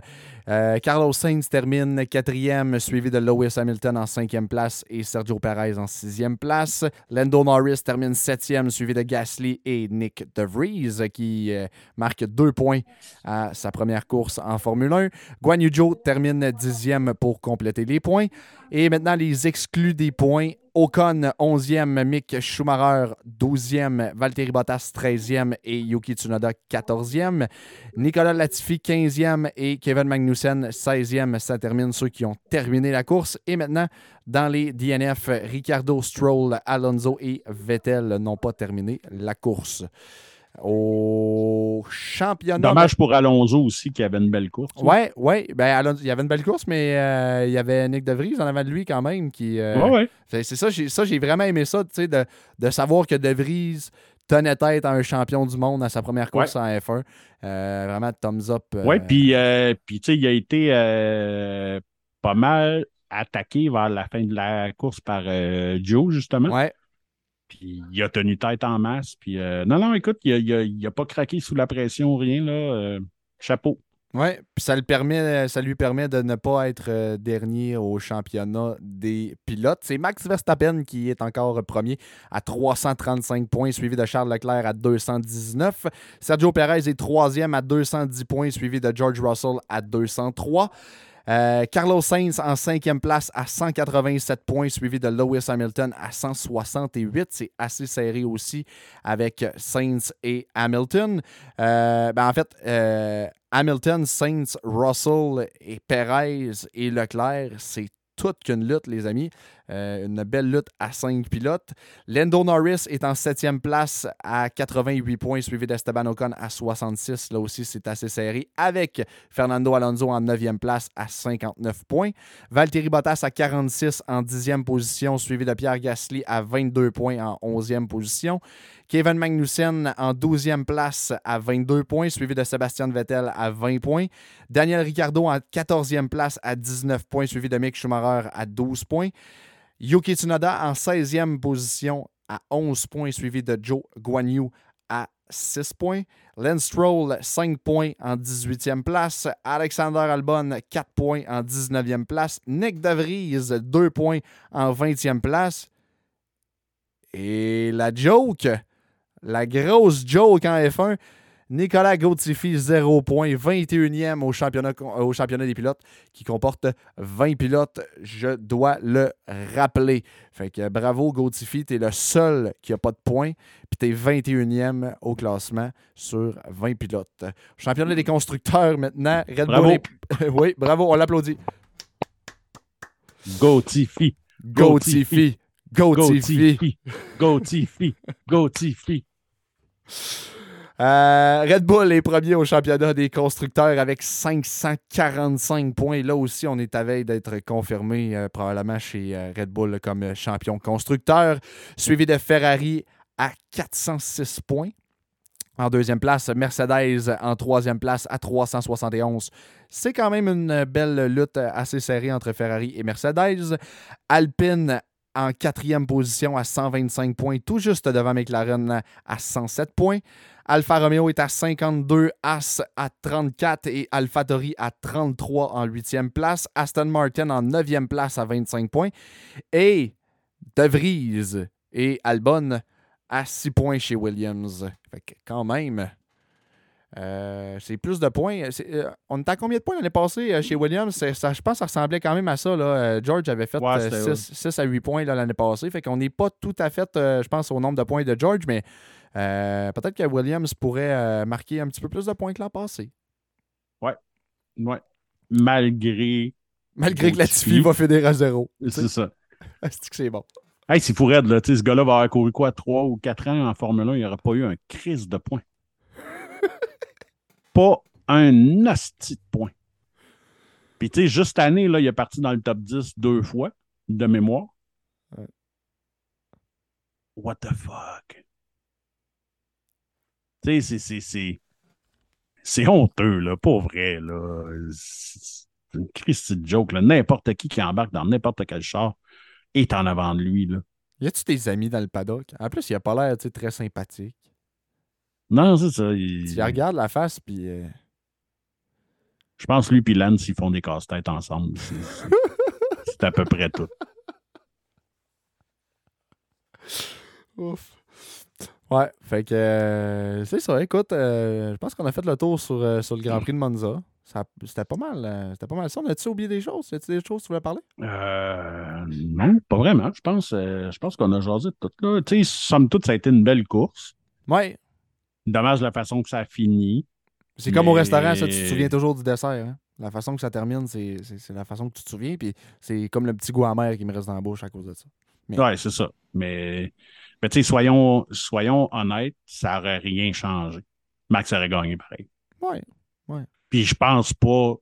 Euh, Carlos Sainz termine quatrième, suivi de Lewis Hamilton en cinquième place et Sergio Perez en sixième place. Lando Norris termine septième, suivi de Gasly et Nick De Vries, qui euh, marque deux points à sa première course en Formule 1. Guan Yu termine dixième pour compléter les points. Et maintenant, les exclus des points. Ocon, 11e, Mick Schumacher, 12e, Valtteri Bottas, 13e et Yuki Tsunoda, 14e. Nicolas Latifi, 15e et Kevin Magnussen, 16e. Ça termine ceux qui ont terminé la course. Et maintenant, dans les DNF, Ricardo, Stroll, Alonso et Vettel n'ont pas terminé la course au championnat. Dommage pour Alonso aussi qui avait une belle course. Oui, oui. Ben, il y avait une belle course, mais euh, il y avait Nick De Vries en avant de lui quand même. qui. Euh, ouais, C'est ça, ça j'ai vraiment aimé ça, de, de savoir que De Vries tenait tête à un champion du monde à sa première course en F1. Euh, vraiment, thumbs up. Oui, puis, puis tu sais, il a été pas mal attaqué vers la fin de la course par Joe, justement. Ouais. Puis il a tenu tête en masse. Puis euh, non, non, écoute, il n'a pas craqué sous la pression, rien, là. Euh, chapeau. Oui, puis ça, le permet, ça lui permet de ne pas être euh, dernier au championnat des pilotes. C'est Max Verstappen qui est encore premier à 335 points, suivi de Charles Leclerc à 219. Sergio Perez est troisième à 210 points, suivi de George Russell à 203. Euh, Carlos Sainz en cinquième place à 187 points, suivi de Lewis Hamilton à 168. C'est assez serré aussi avec Sainz et Hamilton. Euh, ben en fait, euh, Hamilton, Sainz, Russell et Perez et Leclerc, c'est toute qu'une lutte, les amis. Euh, une belle lutte à cinq pilotes. Lando Norris est en septième place à 88 points, suivi d'Esteban Ocon à 66. Là aussi, c'est assez serré, avec Fernando Alonso en neuvième place à 59 points. Valtteri Bottas à 46 en dixième position, suivi de Pierre Gasly à 22 points en onzième position. Kevin Magnussen en 12e place à 22 points, suivi de Sébastien Vettel à 20 points. Daniel Ricciardo en 14e place à 19 points, suivi de Mick Schumacher à 12 points. Yuki Tsunoda en 16e position à 11 points, suivi de Joe Guanyu à 6 points. Lance Stroll, 5 points en 18e place. Alexander Albon, 4 points en 19e place. Nick DeVries, 2 points en 20e place. Et la joke, la grosse joke en F1, Nicolas Gautifi, 0 points, 21e au championnat, au championnat des pilotes, qui comporte 20 pilotes, je dois le rappeler. Fait que bravo Gautifi, tu es le seul qui n'a pas de points, puis tu es 21e au classement sur 20 pilotes. Championnat des constructeurs maintenant, Red bravo. oui, bravo, on l'applaudit. Gautifi. Gautifi. Gautifi. Gautifi. Gautifi. Euh, Red Bull est premier au championnat des constructeurs avec 545 points. Là aussi, on est à veille d'être confirmé euh, probablement chez euh, Red Bull comme champion constructeur, suivi de Ferrari à 406 points. En deuxième place, Mercedes en troisième place à 371. C'est quand même une belle lutte assez serrée entre Ferrari et Mercedes. Alpine en quatrième position à 125 points, tout juste devant McLaren à 107 points. Alfa Romeo est à 52, As à 34 et AlphaTauri à 33 en huitième place. Aston Martin en neuvième place à 25 points. Et De Vries et Albon à 6 points chez Williams. Fait que quand même, euh, c'est plus de points. Euh, on était à combien de points l'année passée euh, chez Williams? Ça, je pense que ça ressemblait quand même à ça. Là. George avait fait 6, à 8 points l'année passée. Fait qu'on n'est pas tout à fait, je pense, au nombre de points de George, mais peut-être que Williams pourrait marquer un petit peu plus de points que l'an passé. Ouais. Ouais. Malgré. Malgré que la Tiffy va finir à zéro. C'est ça. c'est que c'est bon? Hey, c'est fou là. Ce gars-là va avoir couru quoi, 3 ou 4 ans en Formule 1, il n'aurait pas eu un crise de points pas un hostie de point. Puis, tu sais, juste cette année, là, il est parti dans le top 10 deux fois de mémoire. What the fuck? Tu sais, c'est. C'est honteux, là, pas vrai, là. C'est une crise de joke, là. N'importe qui qui embarque dans n'importe quel char est en avant de lui, là. Y a-tu tes amis dans le paddock? En plus, il a pas l'air très sympathique. Non, c'est ça. Tu regardes la face, puis. Euh, Je pense que lui et Lance, ils font des casse-têtes ensemble. C'est à peu près tout. Ouf. Ouais, fait que euh, c'est ça. Écoute, euh, je pense qu'on a fait le tour sur, sur le Grand Prix de Monza. ça- c'était pas mal. euh, C'était pas mal ça. On a-tu oublié des choses? Y des choses que tu voulais parler? Euh, non, pas vraiment. Je pense, euh, je pense qu'on a jasé de tout. Là. Tu sais, somme toute, ça a été une belle course. Ouais. Dommage la façon que ça a fini. C'est comme au restaurant, ça, tu te souviens toujours du dessert. hein? La façon que ça termine, c'est c'est- c'est la façon que tu te souviens. Puis c'est comme le petit goût amer qui me reste dans la bouche à cause de ça. Mais- Ouais, c'est ça. Mais, mais tu sais, soyons, soyons honnêtes, ça n'aurait rien changé. Max aurait gagné pareil. Ouais. Puis je pense pas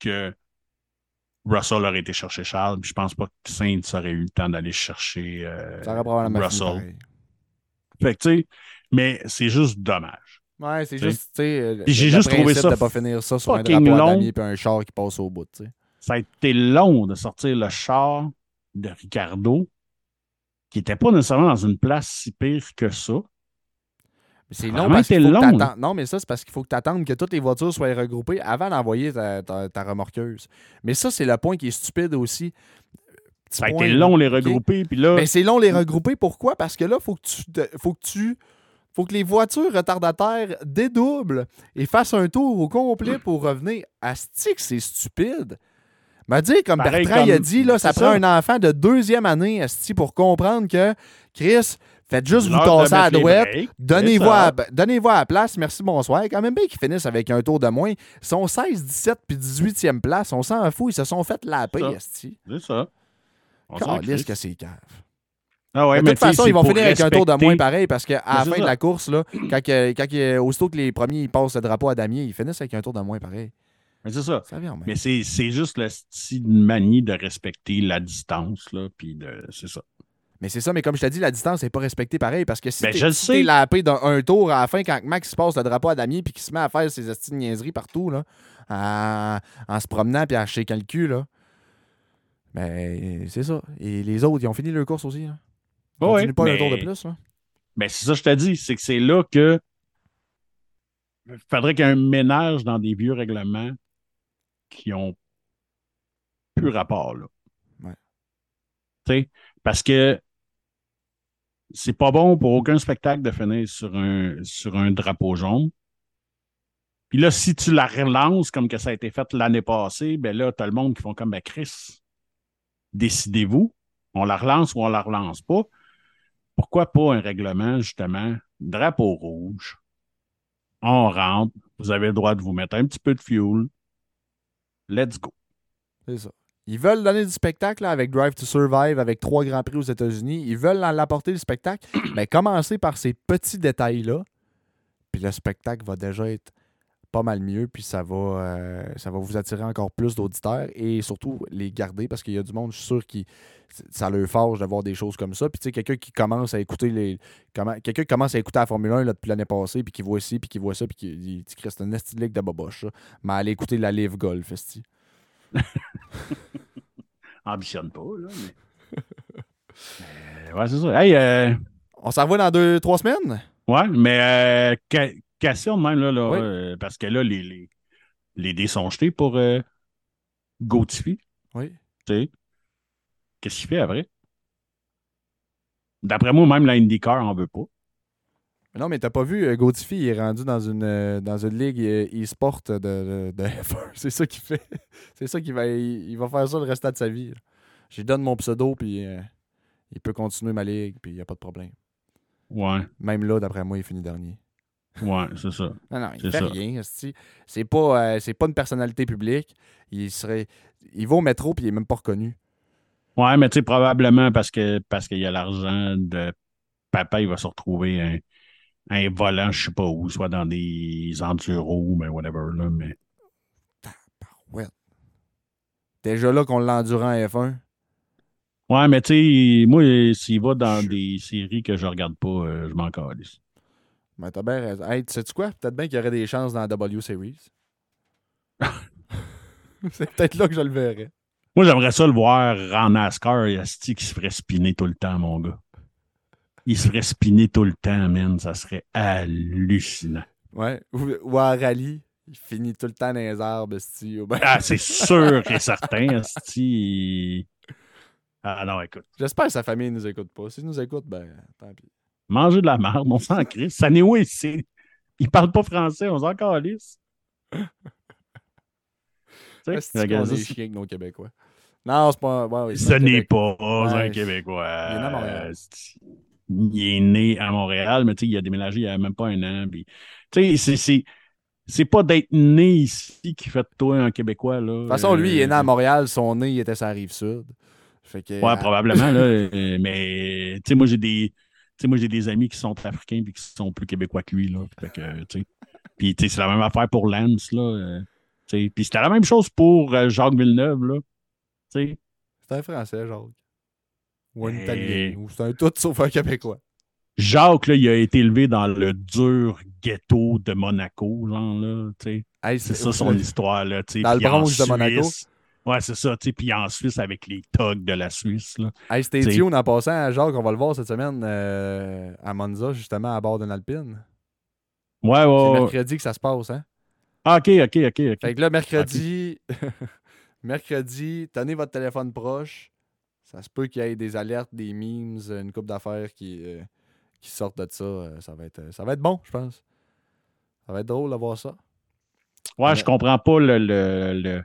que Russell aurait été chercher Charles. Puis je pense pas que Saints aurait eu le temps d'aller chercher euh, Ça aurait probablement fini Russell. Fait que, tu sais, mais c'est juste dommage. Ouais, c'est juste, tu sais, euh, j'ai juste trouvé ça de pas finir ça sur un drapeau long. puis un char qui passe au bout, tu sais. Ça a été long de sortir le char de Ricardo, qui était pas nécessairement dans une place si pire que ça. Mais C'est long parce qu'il été faut que long, t'attendes- Non, mais ça, c'est parce qu'il faut que tu attendes que toutes les voitures soient regroupées avant d'envoyer ta, ta- ta remorqueuse. Mais ça, c'est le point qui est stupide aussi. Petit Ça a point, été là. long les regrouper. Puis là, Mais c'est long les regrouper. Pourquoi? Parce que là, faut que tu. Faut que tu. Faut que les voitures retardataires dédoublent et fassent un tour au complet pour revenir. Asti que c'est stupide. M'a dit, comme Pareil Bertrand il a dit, là, ça prend un enfant de deuxième année, Asti, pour comprendre que Chris, faites juste vous tasser à la douette. Donnez-vous à, à la place, merci, bonsoir. Quand même bien qu'ils finissent avec un tour de moins. Ils sont 16, 17 puis 18e place. On s'en fout, ils se sont fait laper, Ça. Asti. C'est ça. Calisse que c'est cave. Ah ouais, de toute façon, ils vont finir avec un tour de moins pareil parce qu'à la fin de la course, là, quand, aussitôt que les premiers ils passent le drapeau à damier, ils finissent avec un tour de moins pareil. Mais c'est ça. Ça vient, mais... C'est c'est juste le style manie de respecter la distance, là, puis de... c'est ça. mais c'est ça, mais comme je t'ai dit, la distance n'est pas respectée pareil parce que si Ben, je le si lapé d'un un tour à la fin, quand Max passe le drapeau à damier puis qu'il se met à faire ses de niaiseries partout, là, en, en se promenant puis à shaker le cul, là, ben, c'est ça. Et les autres, ils ont fini leur course aussi. Là. Ils Ouais, continuent pas un mais- tour de plus. Là. Ben, c'est ça que je te dis, c'est que c'est là que il faudrait qu'il y ait un ménage dans des vieux règlements qui ont plus rapport, là. Ouais. Tu sais, parce que c'est pas bon pour aucun spectacle de finir sur un, sur un drapeau jaune. Puis là, si tu la relances comme que ça a été fait l'année passée, ben là, t'as le monde qui font comme, ben Chris, décidez-vous, on la relance ou on la relance pas pourquoi pas un règlement, justement, drapeau rouge, on rentre, vous avez le droit de vous mettre un petit peu de fuel, let's go. C'est ça. Ils veulent donner du spectacle avec Drive to Survive, avec trois Grands Prix aux États-Unis. Ils veulent en l'apporter le spectacle. Mais commencez par ces petits détails-là. Puis le spectacle va déjà être pas mal mieux. Puis ça va, euh, ça va vous attirer encore plus d'auditeurs et surtout les garder parce qu'il y a du monde, je suis sûr, qui ça leur forge de voir des choses comme ça. Puis tu sais, quelqu'un qui commence à écouter les. Quelqu'un qui commence à écouter la Formule 1 là, depuis l'année passée, puis qui voit ci, puis qui voit ça, puis qui dit c'est un esti de boboche. Mais aller écouter la Live Golf, esti. Ambitionne pas, là, mais. Ouais, c'est ça. Hey, euh, On s'en revoit dans deux, trois semaines? ouais, mais euh, même, là, là Oui. euh, parce que là, les, les, les dés sont jetés pour euh, Gauthier, Oui. tu sais. Qu'est-ce qu'il fait après? D'après moi, même la IndyCar en veut pas. Non, mais t'as pas vu, euh, Gauthier, il est rendu dans une, euh, dans une ligue e-sport de, de, de F1. C'est ça qu'il fait. C'est ça qu'il va. Il, il va faire ça le restant de sa vie. Je lui donne mon pseudo, puis euh, il peut continuer ma ligue, puis il n'y a pas de problème. Ouais, Même là, d'après moi, il finit dernier. Ouais, c'est ça. Non, non, il fait ça. rien. C'est pas, euh, c'est pas une personnalité publique. Il serait. Il va au métro, puis il est même pas reconnu. Ouais, mais tu sais, probablement parce que parce qu'il y a l'argent de papa, il va se retrouver un, un volant, je sais pas où, soit dans des enduros, mais whatever, là, mais Ouais. Déjà là qu'on l'endure en F1. Ouais, mais tu sais, moi, s'il va dans des séries que je regarde pas, euh, je m'en calisse. Ben, t'as bien raison. Hey, tu sais-tu quoi? Peut-être bien qu'il y aurait des chances dans la W Series. c'est peut-être là que je le verrais. Moi, j'aimerais ça le voir en NASCAR, Asti, qui se ferait spinner tout le temps, mon gars. Il se ferait spinner tout le temps, man. Ça serait hallucinant. Ouais. Ou, ou en rallye, il finit tout le temps dans les arbres, Ah, c'est sûr et certain, Asti. Ah non, écoute. J'espère que sa famille ne nous écoute pas. S'ils nous écoutent, ben, tant pis. Manger de la merde, on s'en crisse. Ça n'est où ici? Il parle pas français, on s'en calisse. sais, Est-ce qu'on regarde est ça, chiens avec nos Québécois? Non, c'est pas. ouais, oui, c'est Ce n'est pas un c'est- Québécois. il est né à Montréal. C'est- Il est né à Montréal, mais tu sais, il a déménagé il n'y a même pas un an. puis, c'est- c'est. C'est pas d'être né ici qui fait de toi un Québécois. Là. De toute façon, lui, il est né à Euh, Montréal. Son nez, il était sur la rive sud. Fait que, Ouais, euh, probablement, là. euh, mais, tu sais, moi, j'ai des. Sais, moi, j'ai des amis qui sont africains et qui sont plus québécois que lui, là. Sais. Puis, c'est la même affaire pour Lance, là. euh. Puis, c'était la même chose pour euh, Jacques Villeneuve, là. C'est un Français, Jacques. Ou un Mais- Italien. Ou c'est un tout sauf un Québécois. Jacques, là, il a été élevé dans le dur ghetto de Monaco, genre, là, tu sais. Hey, C'est ça son histoire, là, tu sais. Dans le Puis Bronx de Monaco. Ouais, c'est ça. Puis en Suisse, avec les thugs de la Suisse, là. Hey, stay tuned en passant à Jacques, on va le voir cette semaine euh, à Monza, justement, à bord d'une Alpine. Ouais, C'est ouais, ouais. mercredi que ça se passe, hein? Ah, OK, OK, OK, OK. Fait que là, mercredi, mercredi, tenez votre téléphone proche. Ça se peut qu'il y ait des alertes, des memes, une coupe d'affaires qui, euh, qui sortent de ça. Euh, Ça va, être, ça va être bon, je pense. Ça va être drôle de voir ça. Ouais, je comprends pas le, le, le-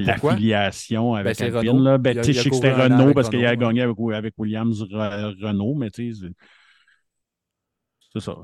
De l'affiliation avec c'est Alpine. Là. Ben, je sais que c'était Renault parce qu'il a gagné avec, avec Williams Re- Renault, mais tu sais, c'est- ça.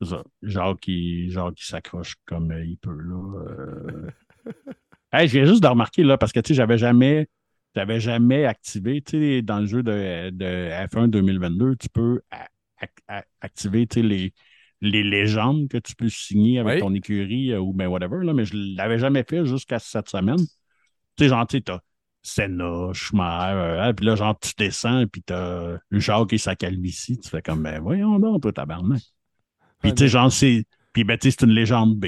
C'est ça. Jacques qui, Jacques qui s'accroche comme il peut. Là. Euh... hey, je viens juste de remarquer, là, parce que tu sais, j'avais jamais. Jamais activé, tu sais, dans le jeu de, de F1 2022, tu peux a- a- a- activer, tu sais, les, les légendes que tu peux signer avec Oui. ton écurie euh, ou ben whatever, là, mais je l'avais jamais fait jusqu'à cette semaine. Tu sais, genre, tu sais, t'as Senna, Schumacher, euh, puis là, genre, tu descends, puis t'as Jacques et sa calvitie, tu fais comme, ben voyons donc, toi, tabarnak. Puis, tu sais, genre, c'est. Puis, ben, tu sais, c'est une légende B.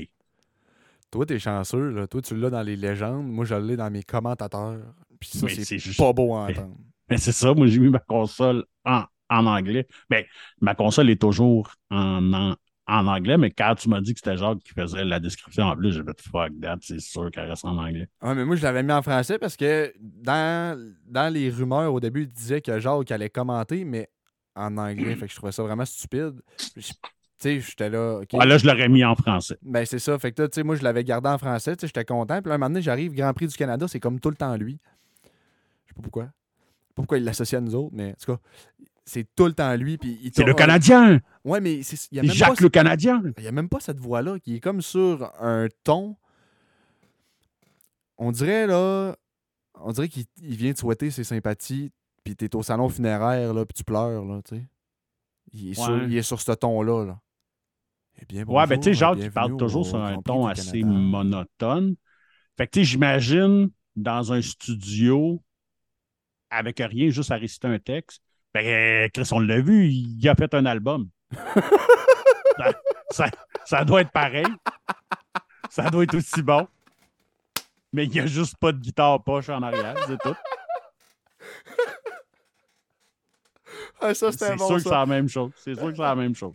Toi, t'es chanceux. Là. Toi, tu l'as dans les légendes. Moi, je l'ai dans mes commentateurs. Puis ça, c'est juste- pas beau à entendre. Mais c'est ça, moi, j'ai mis ma console en, en anglais. Ben, ma console est toujours en, en, en anglais, mais quand tu m'as dit que c'était Jacques qui faisait la description en plus, j'ai fait fuck that, c'est sûr qu'elle reste en anglais. Ouais, mais moi, je l'avais mis en français parce que dans, dans les rumeurs, au début, il disait que Jacques allait commenter, mais en anglais. fait que je trouvais ça vraiment stupide. Je- Tu sais, j'étais là. Ouais, là, je l'aurais mis en français. Ben, c'est ça. Fait que tu sais, moi, je l'avais gardé en français. Tu sais, j'étais content. Puis là, un moment donné, j'arrive, Grand Prix du Canada, c'est comme tout le temps lui. Je sais pas pourquoi. Pas pourquoi il l'associe à nous autres, mais en tout cas, c'est tout le temps lui. Puis il C'est le Canadien! Ouais, mais il y a même Jacques pas le Canadien! il n'y a même pas cette voix-là qui est comme sur un ton. On dirait, là. On dirait qu'il il vient te souhaiter ses sympathies, puis t'es au salon funéraire, là, puis tu pleures, là, tu sais. Il est, sur, Ouais. il est sur ce ton-là, là. Eh bien, Ouais, ben, tu sais, Jacques, il bienvenue parle toujours sur un ton assez Canada. monotone. Fait que, tu sais, j'imagine dans un studio avec rien, juste à réciter un texte. Ben, Chris, on l'a vu, il a fait un album. ça, ça- ça doit être pareil. Ça doit être aussi bon. Mais il n'y a juste pas de guitare poche en arrière, c'est tout. Ah, ça, C'est sûr que c'est la même chose. C'est sûr que c'est la même chose.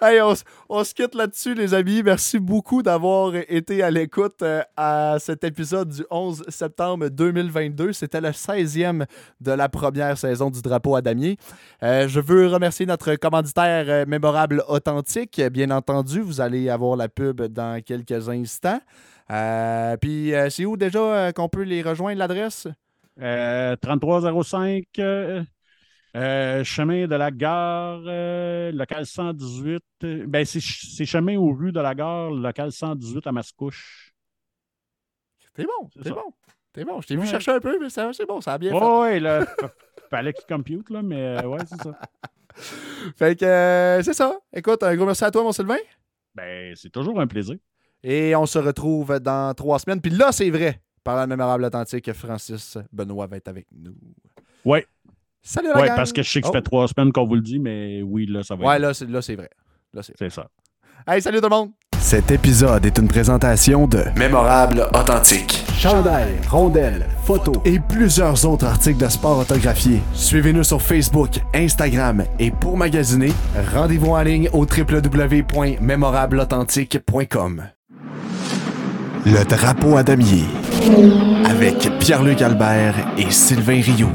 Hey, on, se quitte là-dessus, les amis. Merci beaucoup d'avoir été à l'écoute euh, à cet épisode du 11 septembre 2022. C'était le 16e de la première saison du Drapeau à Damier. Euh, je veux remercier notre commanditaire euh, mémorable authentique. Bien entendu, vous allez avoir la pub dans quelques instants. Puis, c'est où déjà qu'on peut les rejoindre, l'adresse? Euh, 3305, euh, chemin de la gare, euh, local 118. euh, ben, c'est ch- c'est chemin aux rues de la gare, local 118 à Mascouche. C'est bon, C'est bon. C'est bon. Je t'ai vu Ouais. chercher un peu, mais c'est bon, ça a bien fait. Ouais, ouais, là, fa- fallait qu'il compute, là, mais ouais, c'est ça. Fait que c'est ça. Écoute, un gros merci à toi, mon Sylvain. Ben, c'est toujours un plaisir. Et on se retrouve dans trois semaines. Puis là, c'est vrai, par la mémorable authentique, Francis Benoît va être avec nous. Ouais, Salut la ouais, gang! parce que je sais que ça Oh. fait trois semaines qu'on vous le dit, mais oui, là, ça va Ouais, être. là, c'est, là, c'est vrai. Là, c'est... C'est ça. Hey, salut tout le monde! Cet épisode est une présentation de Mémorable Authentique. Chandail, rondelles, photos et plusieurs autres articles de sport autographiés. Suivez-nous sur Facebook, Instagram et pour magasiner, rendez-vous en ligne au www.mémorableauthentique.com. Le drapeau à damier avec Pierre-Luc Albert et Sylvain Rioux.